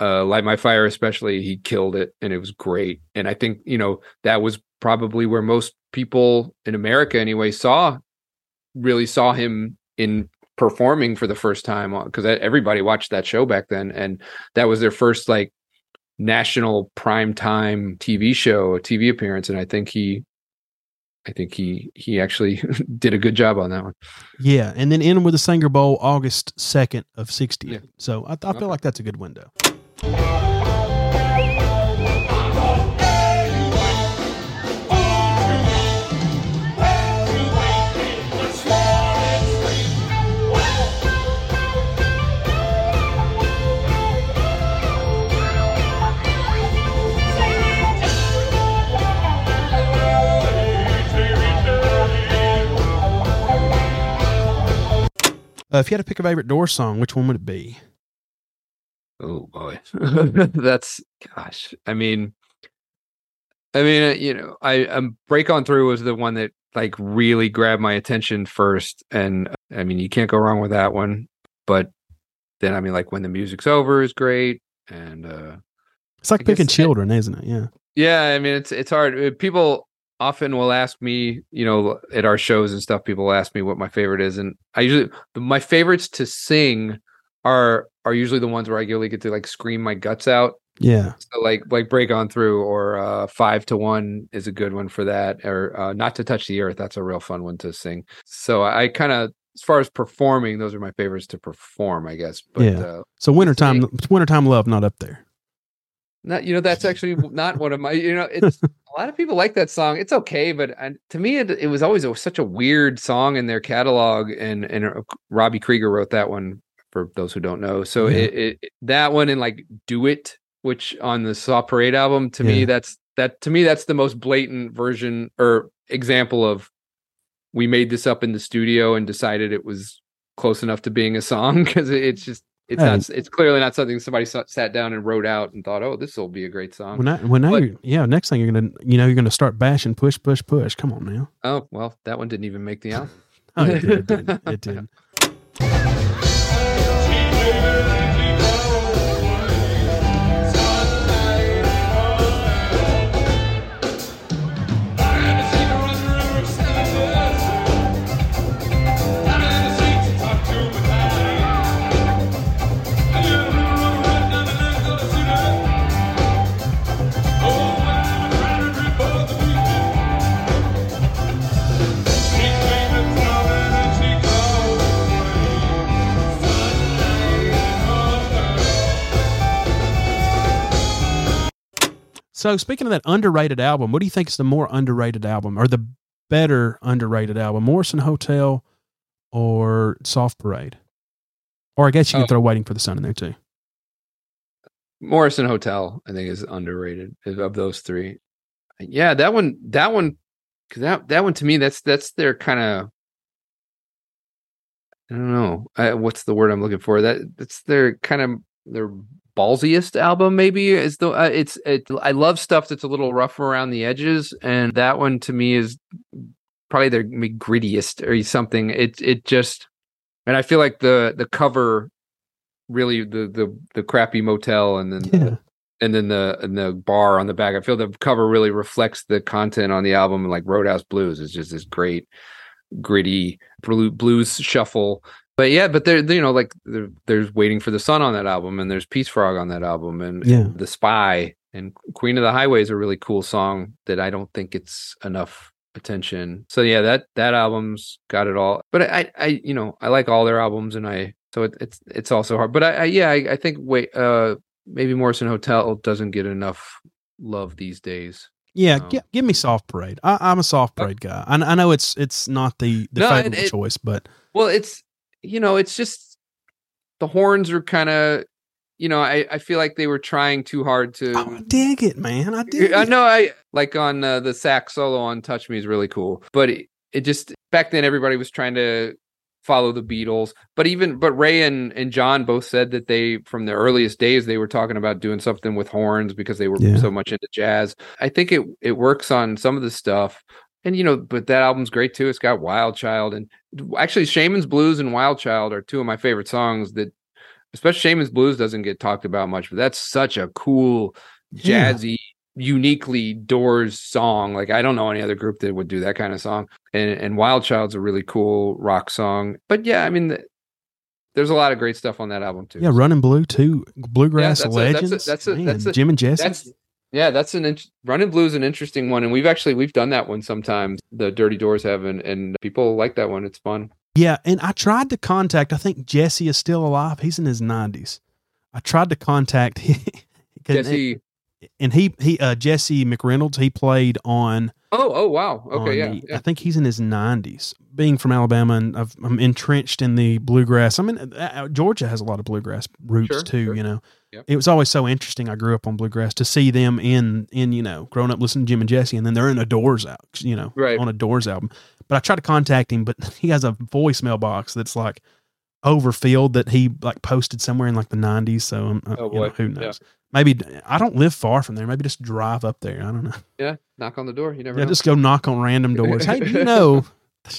uh, Light My Fire, especially, he killed it, and it was great. And I think you know that was probably where most people in America, anyway, saw really saw him in performing for the first time uh, because everybody watched that show back then and that was their first like national prime time TV show, a TV appearance and I think he I think he he actually did a good job on that one. yeah, and then in with the Singer Bowl August second of sixty. Yeah. So I, I feel Okay. like that's a good window. Uh, if you had to pick a favorite Doors song, which one would it be? Oh boy. That's gosh. I mean I mean, uh, you know, I um Break On Through was the one that like really grabbed my attention first and uh, I mean, you can't go wrong with that one. But then I mean like when the music's over is great and uh It's like I picking children, isn't it? Yeah. yeah, I mean it's it's hard. Uh, People often will ask me, you know, at our shows and stuff. People ask me what my favorite is, and I usually my favorites to sing are are usually the ones where I really get to like scream my guts out. Yeah. So like like break on through or uh, five to one is a good one for that. Or uh, not to touch the earth. That's a real fun one to sing. So I kind of as far as performing, those are my favorites to perform, I guess. But Yeah. uh, So wintertime, Sing. wintertime love not up there. Not you know that's actually not one of my you know it's a lot of people like that song it's okay but uh, to me it, it was always a, such a weird song in their catalog and and uh, robbie krieger wrote that one for those who don't know so Yeah. it, it that one and like do it which on the soft parade album to Yeah. me that's that to me that's the most blatant version or example of we made this up in the studio and decided it was close enough to being a song because it's just it's Hey. not it's clearly not something somebody sa- sat down and wrote out and thought, oh, this will be a great song. When I, when But- you're, yeah, next thing you're gonna, you know, you're gonna start bashing, push, push, push. Come on now. oh well, that one didn't even make the album. Oh, it did. It did. It did. So speaking of that underrated album, what do you think is the more underrated album or the better underrated album? Morrison Hotel or Soft Parade? Or I guess you can Oh. throw Waiting for the Sun in there too. Morrison Hotel, I think, is underrated of- those three. Yeah, that one, that one, that that one to me, that's that's their kind of. I don't know uh, what's the word I'm looking for. That that's their kind of their ballsiest album. Maybe is the uh, it's it. I love stuff that's a little rough around the edges, and that one to me is probably their grittiest or something. It it just, and I feel like the the cover really the the the crappy motel and then Yeah. and then the and the bar on the back. I feel the cover really reflects the content on the album. Like Roadhouse Blues is just this great, gritty blues shuffle. But yeah, but they're you know, like there, there's Waiting for the Sun on that album, and there's Peace Frog on that album, and, Yeah. and The Spy and Queen of the Highway is a really cool song that I don't think it's enough attention. So yeah, that that album's got it all. But I, I, you know, I like all their albums, and I so it, it's it's also hard. But I, I yeah, I, I think wait, uh, maybe Morrison Hotel doesn't get enough love these days. Yeah, Oh. gi- give me Soft Parade. I, I'm a Soft Parade guy. I, I know it's it's not the the No, it- favorable it- choice, but Well, it's you know, it's just the horns are kind of you know, I I feel like they were trying too hard to. I dig it, man. I dig I know I like on uh, the sax solo on Touch Me is really cool, but it, it just back then everybody was trying to follow the Beatles, but even but Ray and and John both said that they from the earliest days they were talking about doing something with horns because they were Yeah. so much into jazz. I think it it works on some of the stuff. And you know, but that album's great too. It's got Wild Child and actually Shaman's Blues and Wild Child are two of my favorite songs that especially Shaman's Blues doesn't get talked about much, but that's such a cool Yeah. jazzy uniquely doors song like i don't know any other group that would do that kind of song and and wild child's a really cool rock song but yeah i mean th- there's a lot of great stuff on that album too Yeah, Running Blue too. Bluegrass that's a- that's a- legends. that's a- Man, that's a- Jim and Jesse. that's yeah that's an int- running blue is an interesting one and we've actually we've done that one sometimes the dirty doors have and, and people like that one it's fun Yeah, and I tried to contact. I think Jesse is still alive. He's in his nineties. I tried to contact him, jesse and he he uh, Jesse McReynolds. He played on. oh oh wow okay yeah, the- yeah. I think he's in his nineties. Being from Alabama, and I've, I'm entrenched in the bluegrass. I mean, uh, uh, Georgia has a lot of bluegrass roots Sure, too. sure. You know, Yep. it was always so interesting. I grew up on bluegrass to see them in in you know growing up listening to Jim and Jesse, and then they're in a Doors out. You know, Right. on a Doors album. But I tried to contact him, but he has a voicemail box that's like overfilled that he like posted somewhere in like the 90s. So um, uh, Oh, you know, who Yeah. knows? Maybe I don't live far from there. Maybe just drive up there. I don't know. yeah knock on the door you never Yeah, know just go knock on random doors. hey, do you know?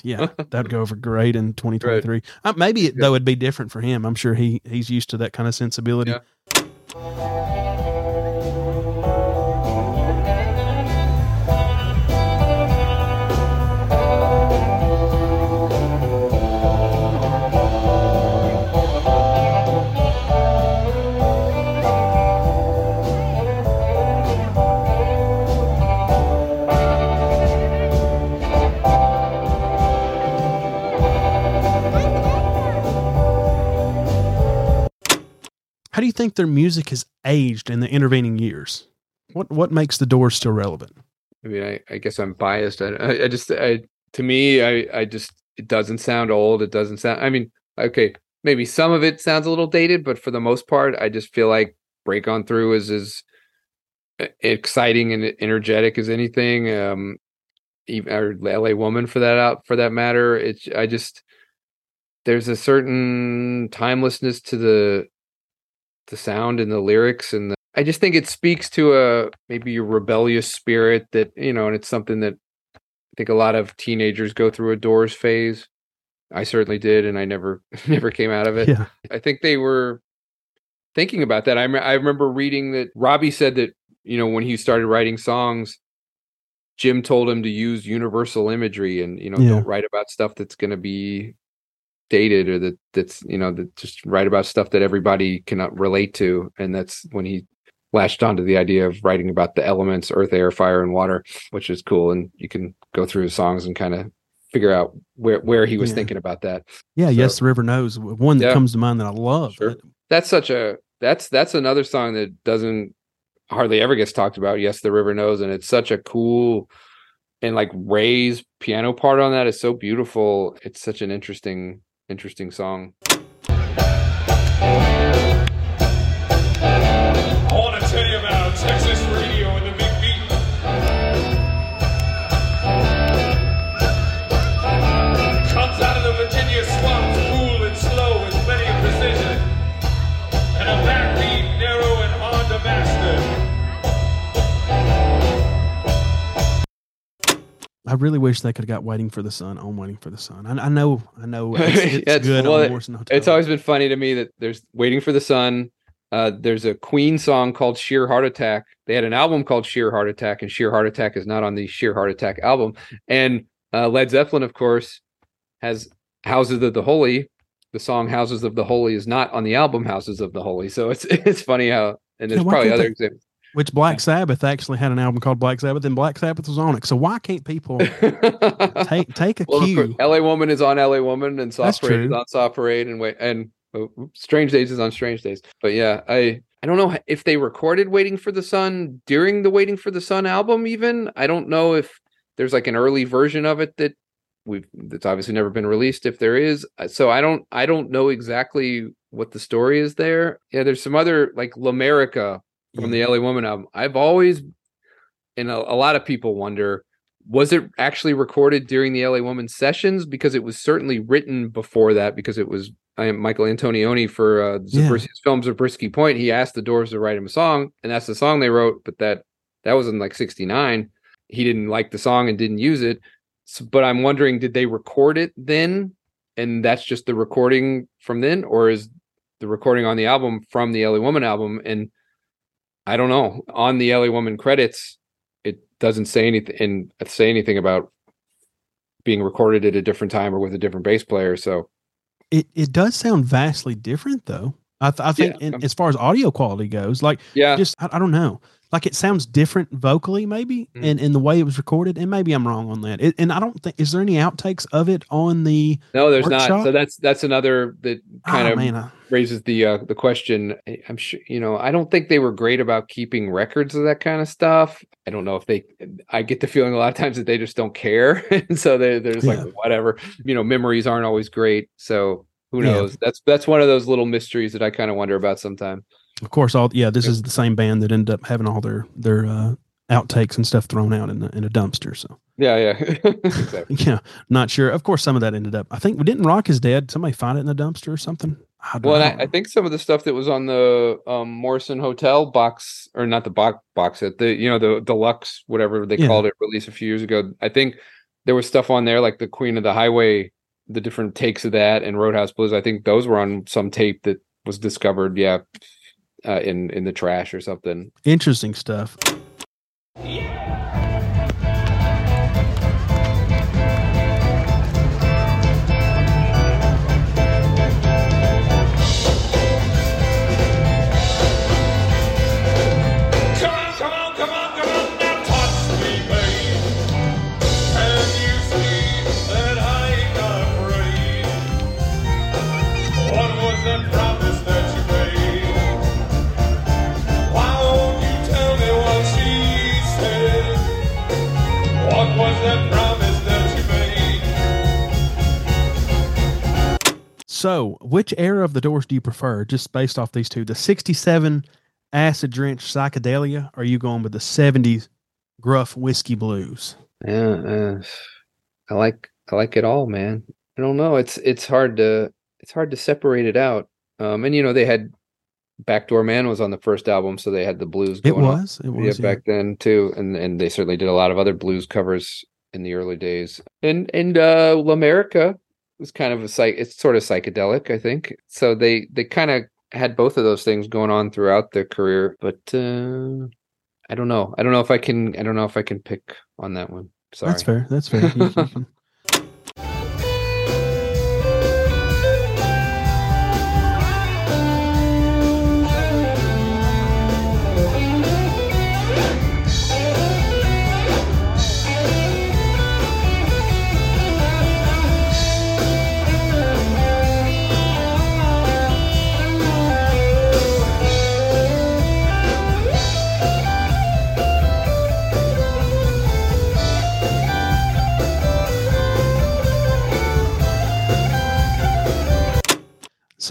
Yeah, that'd go over great in 2023. Uh, maybe it, though it'd be different for him. I'm sure he he's used to that kind of sensibility. Yeah. Bye. How do you think their music has aged in the intervening years? What what makes the Doors still relevant? I mean, I, I guess I'm biased. I, I, just, I, to me, I, I just, it doesn't sound old. It doesn't sound, I mean, okay, maybe some of it sounds a little dated, but for the most part, I just feel like Break On Through is as exciting and energetic as anything. Um, even or LA Woman for that out for that matter. It's I just there's a certain timelessness to the the sound and the lyrics and the, I just think it speaks to a maybe a rebellious spirit that you know, and it's something that I think a lot of teenagers go through a Doors phase. I certainly did, and I never never came out of it. Yeah. I think they were thinking about that. I me- I remember reading that Robbie said that you know when he started writing songs, Jim told him to use universal imagery and you know Yeah. don't write about stuff that's going to be dated or that that's you know that just write about stuff that everybody cannot relate to. And that's when he latched onto the idea of writing about the elements earth air fire and water which is cool and you can go through his songs and kind of figure out where where he was Yeah. thinking about that Yeah, So- yes, the river knows one that Yeah. comes to mind that I love. Sure. that's such a that's that's another song that doesn't hardly ever gets talked about yes the river knows and it's such a cool and like ray's piano part on that is so beautiful it's such an interesting interesting song I really wish they could have got "Waiting for the Sun" on "Waiting for the Sun." I, I know, I know, it's, it's It's- good well, on it- Morrison Hotel. it's always been funny to me that there's waiting for the sun uh there's a queen song called sheer heart attack. They had an album called sheer heart attack and sheer heart attack is not on the sheer heart attack album. And uh led zeppelin of course has houses of the holy. The song houses of the holy is not on the album houses of the holy. So it's it's funny how and there's Yeah, probably other they- examples which Black Sabbath actually had an album called Black Sabbath, and Black Sabbath was on it. So why can't people take take a well, cue? LA Woman is on LA Woman, and That's Soft Parade is on Soft Parade, and wait, and oh, Strange Days is on Strange Days. But yeah, I I don't know if they recorded Waiting for the Sun during the Waiting for the Sun album. Even I don't know if there's like an early version of it that we've that's obviously never been released. If there is, Uh, so I don't I don't know exactly what the story is there. Yeah, there's some other like L'America from the LA Woman album. I've always, and a, a lot of people wonder, was it actually recorded during the LA Woman sessions? Because it was certainly written before that. Because it was I am Michael Antonioni for uh, Yeah. Zabrski's film Zabriskie Point. He asked the Doors to write him a song, and that's the song they wrote. But that that was in like '69. He didn't like the song and didn't use it. So, but I'm wondering, did they record it then? And that's just the recording from then, or is the recording on the album from the LA Woman album? And I don't know. On the LA Woman credits, it doesn't say anything and say anything about being recorded at a different time or with a different bass player. So It it does sound vastly different though. I, th- I think Yeah. in, as far as audio quality goes, like yeah, just I, I don't know, like it sounds different vocally maybe, Mhm. and in the way it was recorded, and maybe I'm wrong on that. It, and I don't think is there any outtakes of it on the no, there's not. So that's that's another that kind oh, of man, I, raises the uh, the question. I'm sure you know. I don't think they were great about keeping records of that kind of stuff. I don't know if they. I get the feeling a lot of times that they just don't care, and so they they're just Yeah. like whatever. You know, memories aren't always great, so who Yeah. knows? That's that's one of those little mysteries that I kind of wonder about sometimes. Of course all yeah this is the same band that ended up having all their their uh, outtakes and stuff thrown out in the, in a dumpster. So Yeah, yeah, exactly. yeah, not sure. Of course, some of that ended up. I think we didn't Rock is dead. Somebody find it in a dumpster or something. I don't Well. I, I think some of the stuff that was on the um, Morrison Hotel box, or not the box box set, the you know the deluxe whatever they Yeah. called it, release a few years ago. I think there was stuff on there like the Queen of the Highway, the different takes of that, and Roadhouse Blues. I think those were on some tape that was discovered, yeah, uh, in in the trash or something. interesting stuff. Come So, which era of the Doors do you prefer? Just based off these two, the '67 acid drenched psychedelia, or are you going with the '70s gruff whiskey blues? Yeah, uh, I like I like it all, man. I don't know. It's it's hard to it's hard to separate it out. Um, and you know they had Backdoor Man was on the first album, so they had the blues. It Going on. was. Yeah, yeah. back then too, and and they certainly did a lot of other blues covers in the early days. And and uh L'America was kind of a psych. It's sort of psychedelic, I think. So they they kind of had both of those things going on throughout their career, but uh I don't know. I don't know if I can. I don't know if I can pick on that one. Sorry. That's fair. That's fair.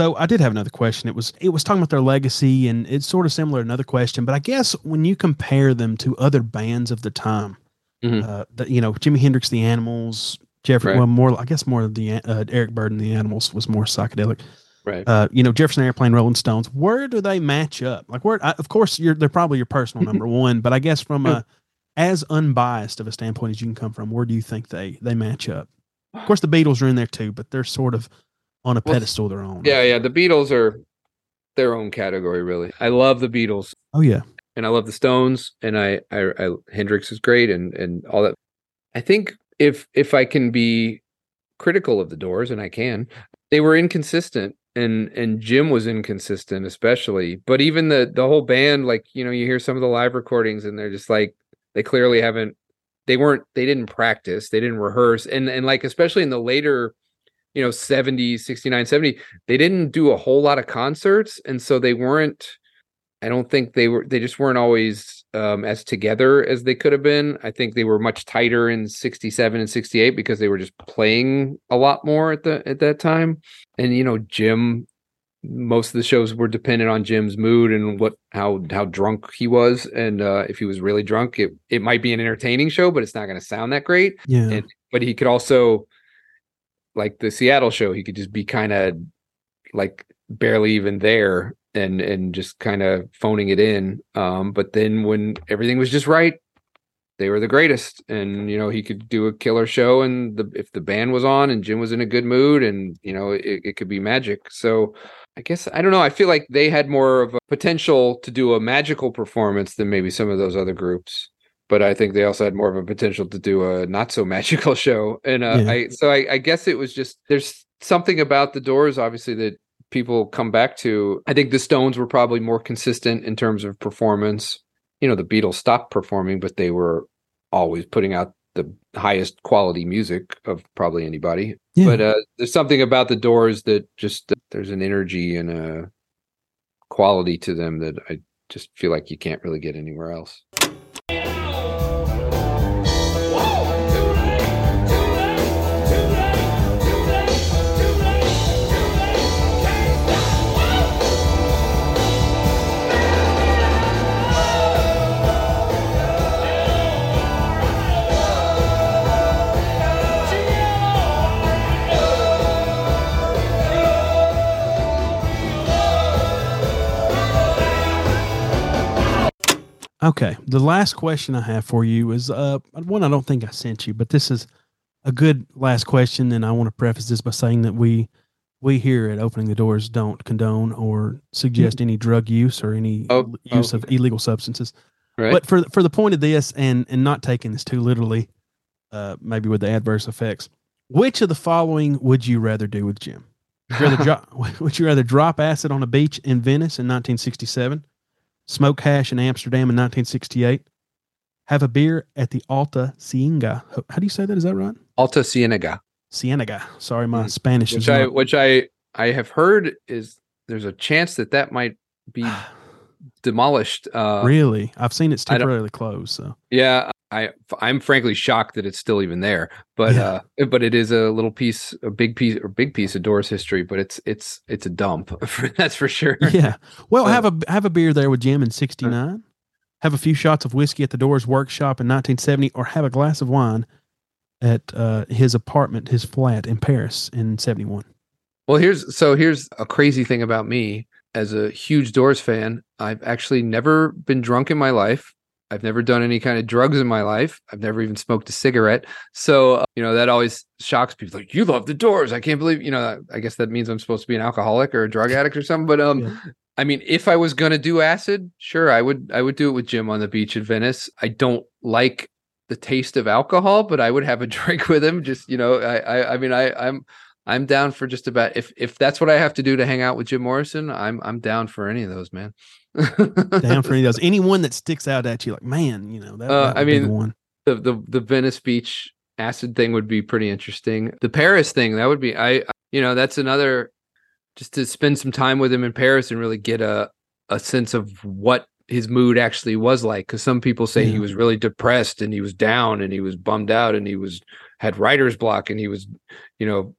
So I did have another question. It was it was talking about their legacy, and it's sort of similar to another question. But I guess when you compare them to other bands of the time, Mhm. uh, the, you know, Jimi Hendrix, the Animals, Jeffrey, Right. well, more I guess more of the uh, Eric Burdon, the Animals was more psychedelic. Right. Uh, you know, Jefferson Airplane, Rolling Stones. Where do they match up? Like, where? I, of course, you're they're probably your personal number one, but I guess from a as unbiased of a standpoint as you can come from, where do you think they they match up? Of course, the Beatles are in there too, but they're sort of on a Well, pedestal of their own. yeah, yeah. The Beatles are their own category, really. I love the Beatles. Oh yeah. and I love the Stones, and I, I, I Hendrix is great, and and all that. I think if if I can be critical of the Doors, and I can, they were inconsistent, and and Jim was inconsistent, especially. But even the the whole band, like you know, you hear some of the live recordings, and they're just like they clearly haven't, they weren't, they didn't practice, they didn't rehearse, and and like especially in the later. You know, 70, 69, 70, they didn't do a whole lot of concerts. And so they weren't, I don't think they were they just weren't always um, as together as they could have been. I think they were much tighter in 67 and 68 because they were just playing a lot more at the at that time. And you know, Jim most of the shows were dependent on Jim's mood and what how how drunk he was and uh if he was really drunk it it might be an entertaining show but it's not going to sound that great Yeah. and but he could also like the Seattle show he could just be kind of like barely even there and and just kind of phoning it in um but then when everything was just right they were the greatest. And you know he could do a killer show and the if the band was on and Jim was in a good mood and you know it, it could be magic. So I guess I don't know I feel like they had more of a potential to do a magical performance than maybe some of those other groups but I think they also had more of a potential to do a not so magical show. And uh, Yeah. I so I, I guess it was just there's something about the Doors, obviously, that people come back to. I think the Stones were probably more consistent in terms of performance. You know, the Beatles stopped performing, but they were always putting out the highest quality music of probably anybody. Yeah. But uh, there's something about the Doors that just there's an energy and a quality to them that I just feel like you can't really get anywhere else. Okay. The last question I have for you is uh one I don't think I sent you, but this is a good last question, and I want to preface this by saying that we we here at opening the doors don't condone or suggest any drug use or any Oh, use oh, of illegal substances. Right. But for for the point of this, and and not taking this too literally, uh, maybe with the adverse effects, which of the following would you rather do with Jim? Would you rather drop Would you rather drop acid on a beach in Venice in 1967, smoke hash in Amsterdam in 1968, have a beer at the Alta Cienega? How- do you say that? Is that right? Alta Cienega. Cienega. Sorry, my Mm. Spanish which is I not- which I I have heard is there's a chance that that might be demolished. Uh, really. I've seen it's temporarily closed. So Yeah, I I'm frankly shocked that it's still even there. But Yeah. uh, but it is a little piece, a big piece, or big piece of Doors history. But it's it's it's a dump. That's for sure. yeah. Well, Uh, have a have a beer there with Jim in '69. have a few shots of whiskey at the Doors workshop in 1970, or have a glass of wine at uh, his apartment, his flat in Paris in 71. Well, here's so here's a crazy thing about me as a huge Doors fan. I've actually never been drunk in my life. I've never done any kind of drugs in my life. I've never even smoked a cigarette. So, uh, you know, that always shocks people. Like, you love the Doors. I can't believe, you know, I guess that means I'm supposed to be an alcoholic or a drug addict or something. But um, Yeah. I mean, if I was gonna do acid, sure, I would. I would do it with Jim on the beach in Venice. I don't like the taste of alcohol, but I would have a drink with him. Just you know, I. I, I mean, I. I'm. I'm down for just about if if that's what I have to do to hang out with Jim Morrison. I'm I'm down for any of those, man. Down for any of those. Anyone that sticks out at you, like, man, you know, that, Uh, that I would the mean, one. the the the Venice Beach acid thing would be pretty interesting. The Paris thing that would be I you know that's another just to spend some time with him in Paris and really get a a sense of what his mood actually was like because some people say he was really depressed and he was down and he was bummed out and he was had writer's block and he was you know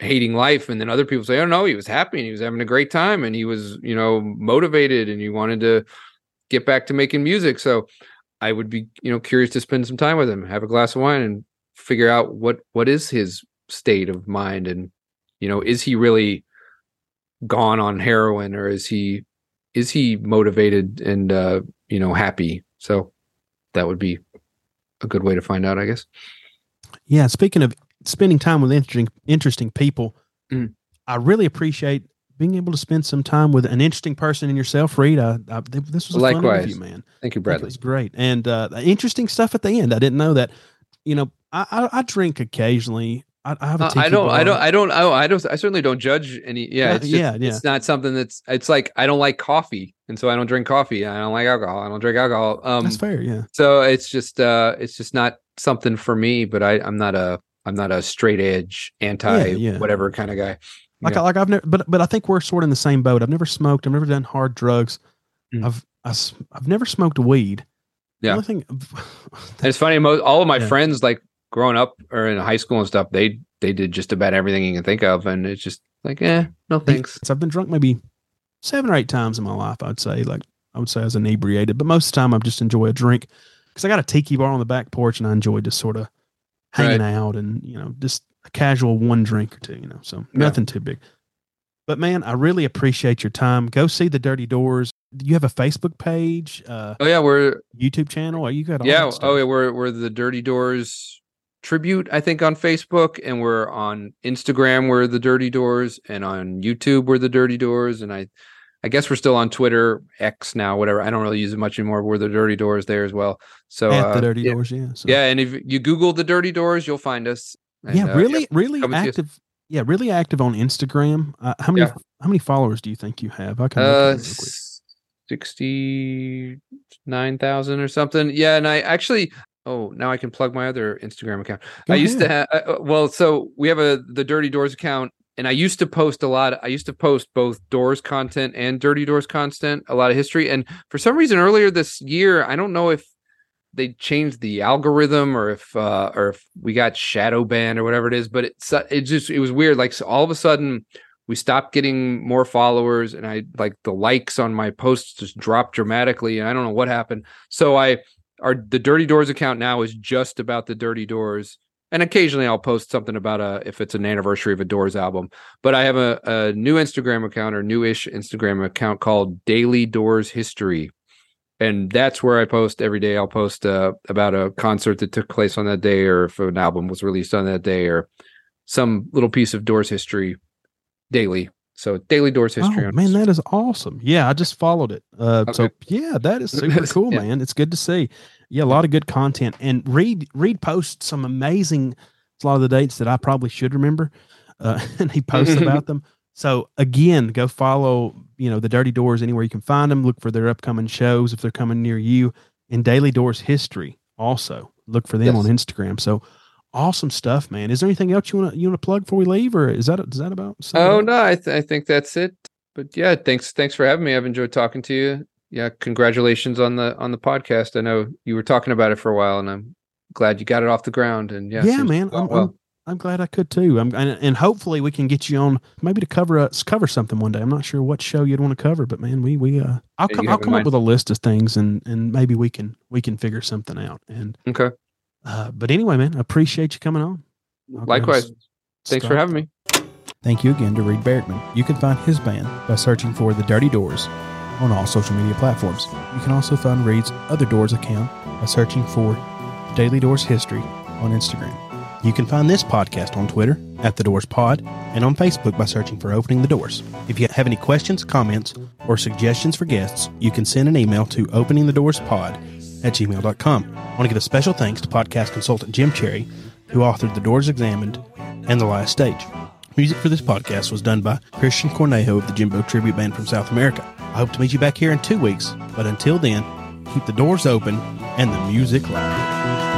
hating life and then other people say oh no he was happy and he was having a great time and he was you know motivated and he wanted to get back to making music so I would be, you know, curious to spend some time with him, have a glass of wine, and figure out what what is his state of mind, and you know, is he really gone on heroin, or is he is he motivated and uh, you know happy? So that would be a good way to find out, I guess. Yeah. Speaking of spending time with interesting, interesting people, Mm. I really appreciate being able to spend some time with an interesting person in yourself, Reed. I, I, this was a fun Likewise. interview, man. Thank you, think It was great and uh, interesting stuff at the end. I didn't know that. You know, I, I, I drink occasionally. I, I have a Uh, I don't, I don't, I don't, oh, I don't, I certainly don't judge any. Yeah, Yeah, it's just, yeah, yeah. it's not something that's. It's like I don't like coffee, and so I don't drink coffee. I don't like alcohol. I don't drink alcohol. Um, That's fair. Yeah. so it's just uh it's just not something for me but i i'm not a i'm not a straight edge anti yeah. whatever kind of guy Like, Yeah. I like I've never, but but I think we're sort of in the same boat. I've never smoked. I've never done hard drugs. Mm. I've I, s- I've never smoked weed. The Yeah. only thing, and it's funny most all of my Yeah. friends like growing up or in high school and stuff they they did just about everything you can think of and it's just like eh no thanks I've been drunk maybe seven or eight times in my life. I'd say like I would say I was inebriated, but most of the time I just enjoy a drink because I got a tiki bar on the back porch and I enjoy just sort of hanging out and you know just a casual one drink or two. You know, so Yeah. nothing too big. But man, I really appreciate your time. Go see the Dirty Doors. Do you have a Facebook page, uh, oh yeah we're YouTube channel? Or you got yeah oh yeah we're we're the dirty doors tribute i think on facebook and we're on instagram we're the dirty doors and on youtube we're the dirty doors and i i guess we're still on twitter x now whatever i don't really use it much anymore we're the dirty doors there as well so at uh, the Dirty yeah, Doors. Yeah. So. Yeah, and if you Google the Dirty Doors, you'll find us. And, yeah, uh, really, really see us. active. Yeah, really active on Instagram. Uh, how many Yeah. how many followers do you think you have? I can Uh, at it real quick. sixty nine thousand or something. Yeah, and I actually. Oh, now I can plug my other Instagram account. Go I used to have. Uh, well, so we have a the Dirty Doors account, and I used to post a lot. I used to post both Doors content and Dirty Doors content, a lot of history. And for some reason, earlier this year, I don't know if they changed the algorithm or if uh or if we got shadow banned or whatever it is but it's it just it was weird like so all of a sudden we stopped getting more followers and i like the likes on my posts just dropped dramatically and i don't know what happened so i our the dirty doors account now is just about the dirty doors and occasionally i'll post something about a if it's an anniversary of a doors album but i have a, a new instagram account or newish instagram account called daily doors history and that's where I post every day. I'll post uh, about a concert that took place on that day, or if an album was released on that day, or some little piece of Doors history daily. So daily Doors history. Oh man, Instagram. that is awesome. Yeah, I just followed it. Uh, so yeah, that is super cool, Yeah. man. It's good to see. Yeah, a lot of good content. And Reed Reed posts some amazing. A lot of the dates that I probably should remember, uh, and he posts about them. So again, go follow you know the Dirty Doors anywhere you can find them. Look for their upcoming shows if they're coming near you. And Daily Doors History also look for them Yes. on Instagram. So awesome stuff, man. Is there anything else you want to you want to plug before we leave, or is that is that about? Oh no, I, th- I think that's it. But yeah, thanks thanks for having me. I've enjoyed talking to you. Yeah, congratulations on the on the podcast. I know you were talking about it for a while, and I'm glad you got it off the ground. And yeah, yeah, man. I'm, well. I'm I'm glad I could too. I'm and, and hopefully we can get you on maybe to cover us cover something one day. I'm not sure what show you'd want to cover, but man, we we uh I'll Yeah, come I'll have in come up with a list of things and and maybe we can we can figure something out. And Okay. uh but anyway, man, appreciate you coming on. I'll go ahead and Likewise. Thanks for having me. Thank you again to Reed Barrickman. You can find his band by searching for The Dirty Doors on all social media platforms. You can also find Reed's Other Doors account by searching for Daily Doors History on Instagram. You can find this podcast on Twitter at The Doors Pod and on Facebook by searching for Opening the Doors. If you have any questions, comments, or suggestions for guests, you can send an email to openingthedoorsPod at gmail.com. I want to give a special thanks to podcast consultant Jim Cherry, who authored The Doors Examined and The Last Stage. Music for this podcast was done by Christian Cornejo of the Jimbo Tribute Band from South America. I hope to meet you back here in two weeks, but until then, keep the doors open and the music loud.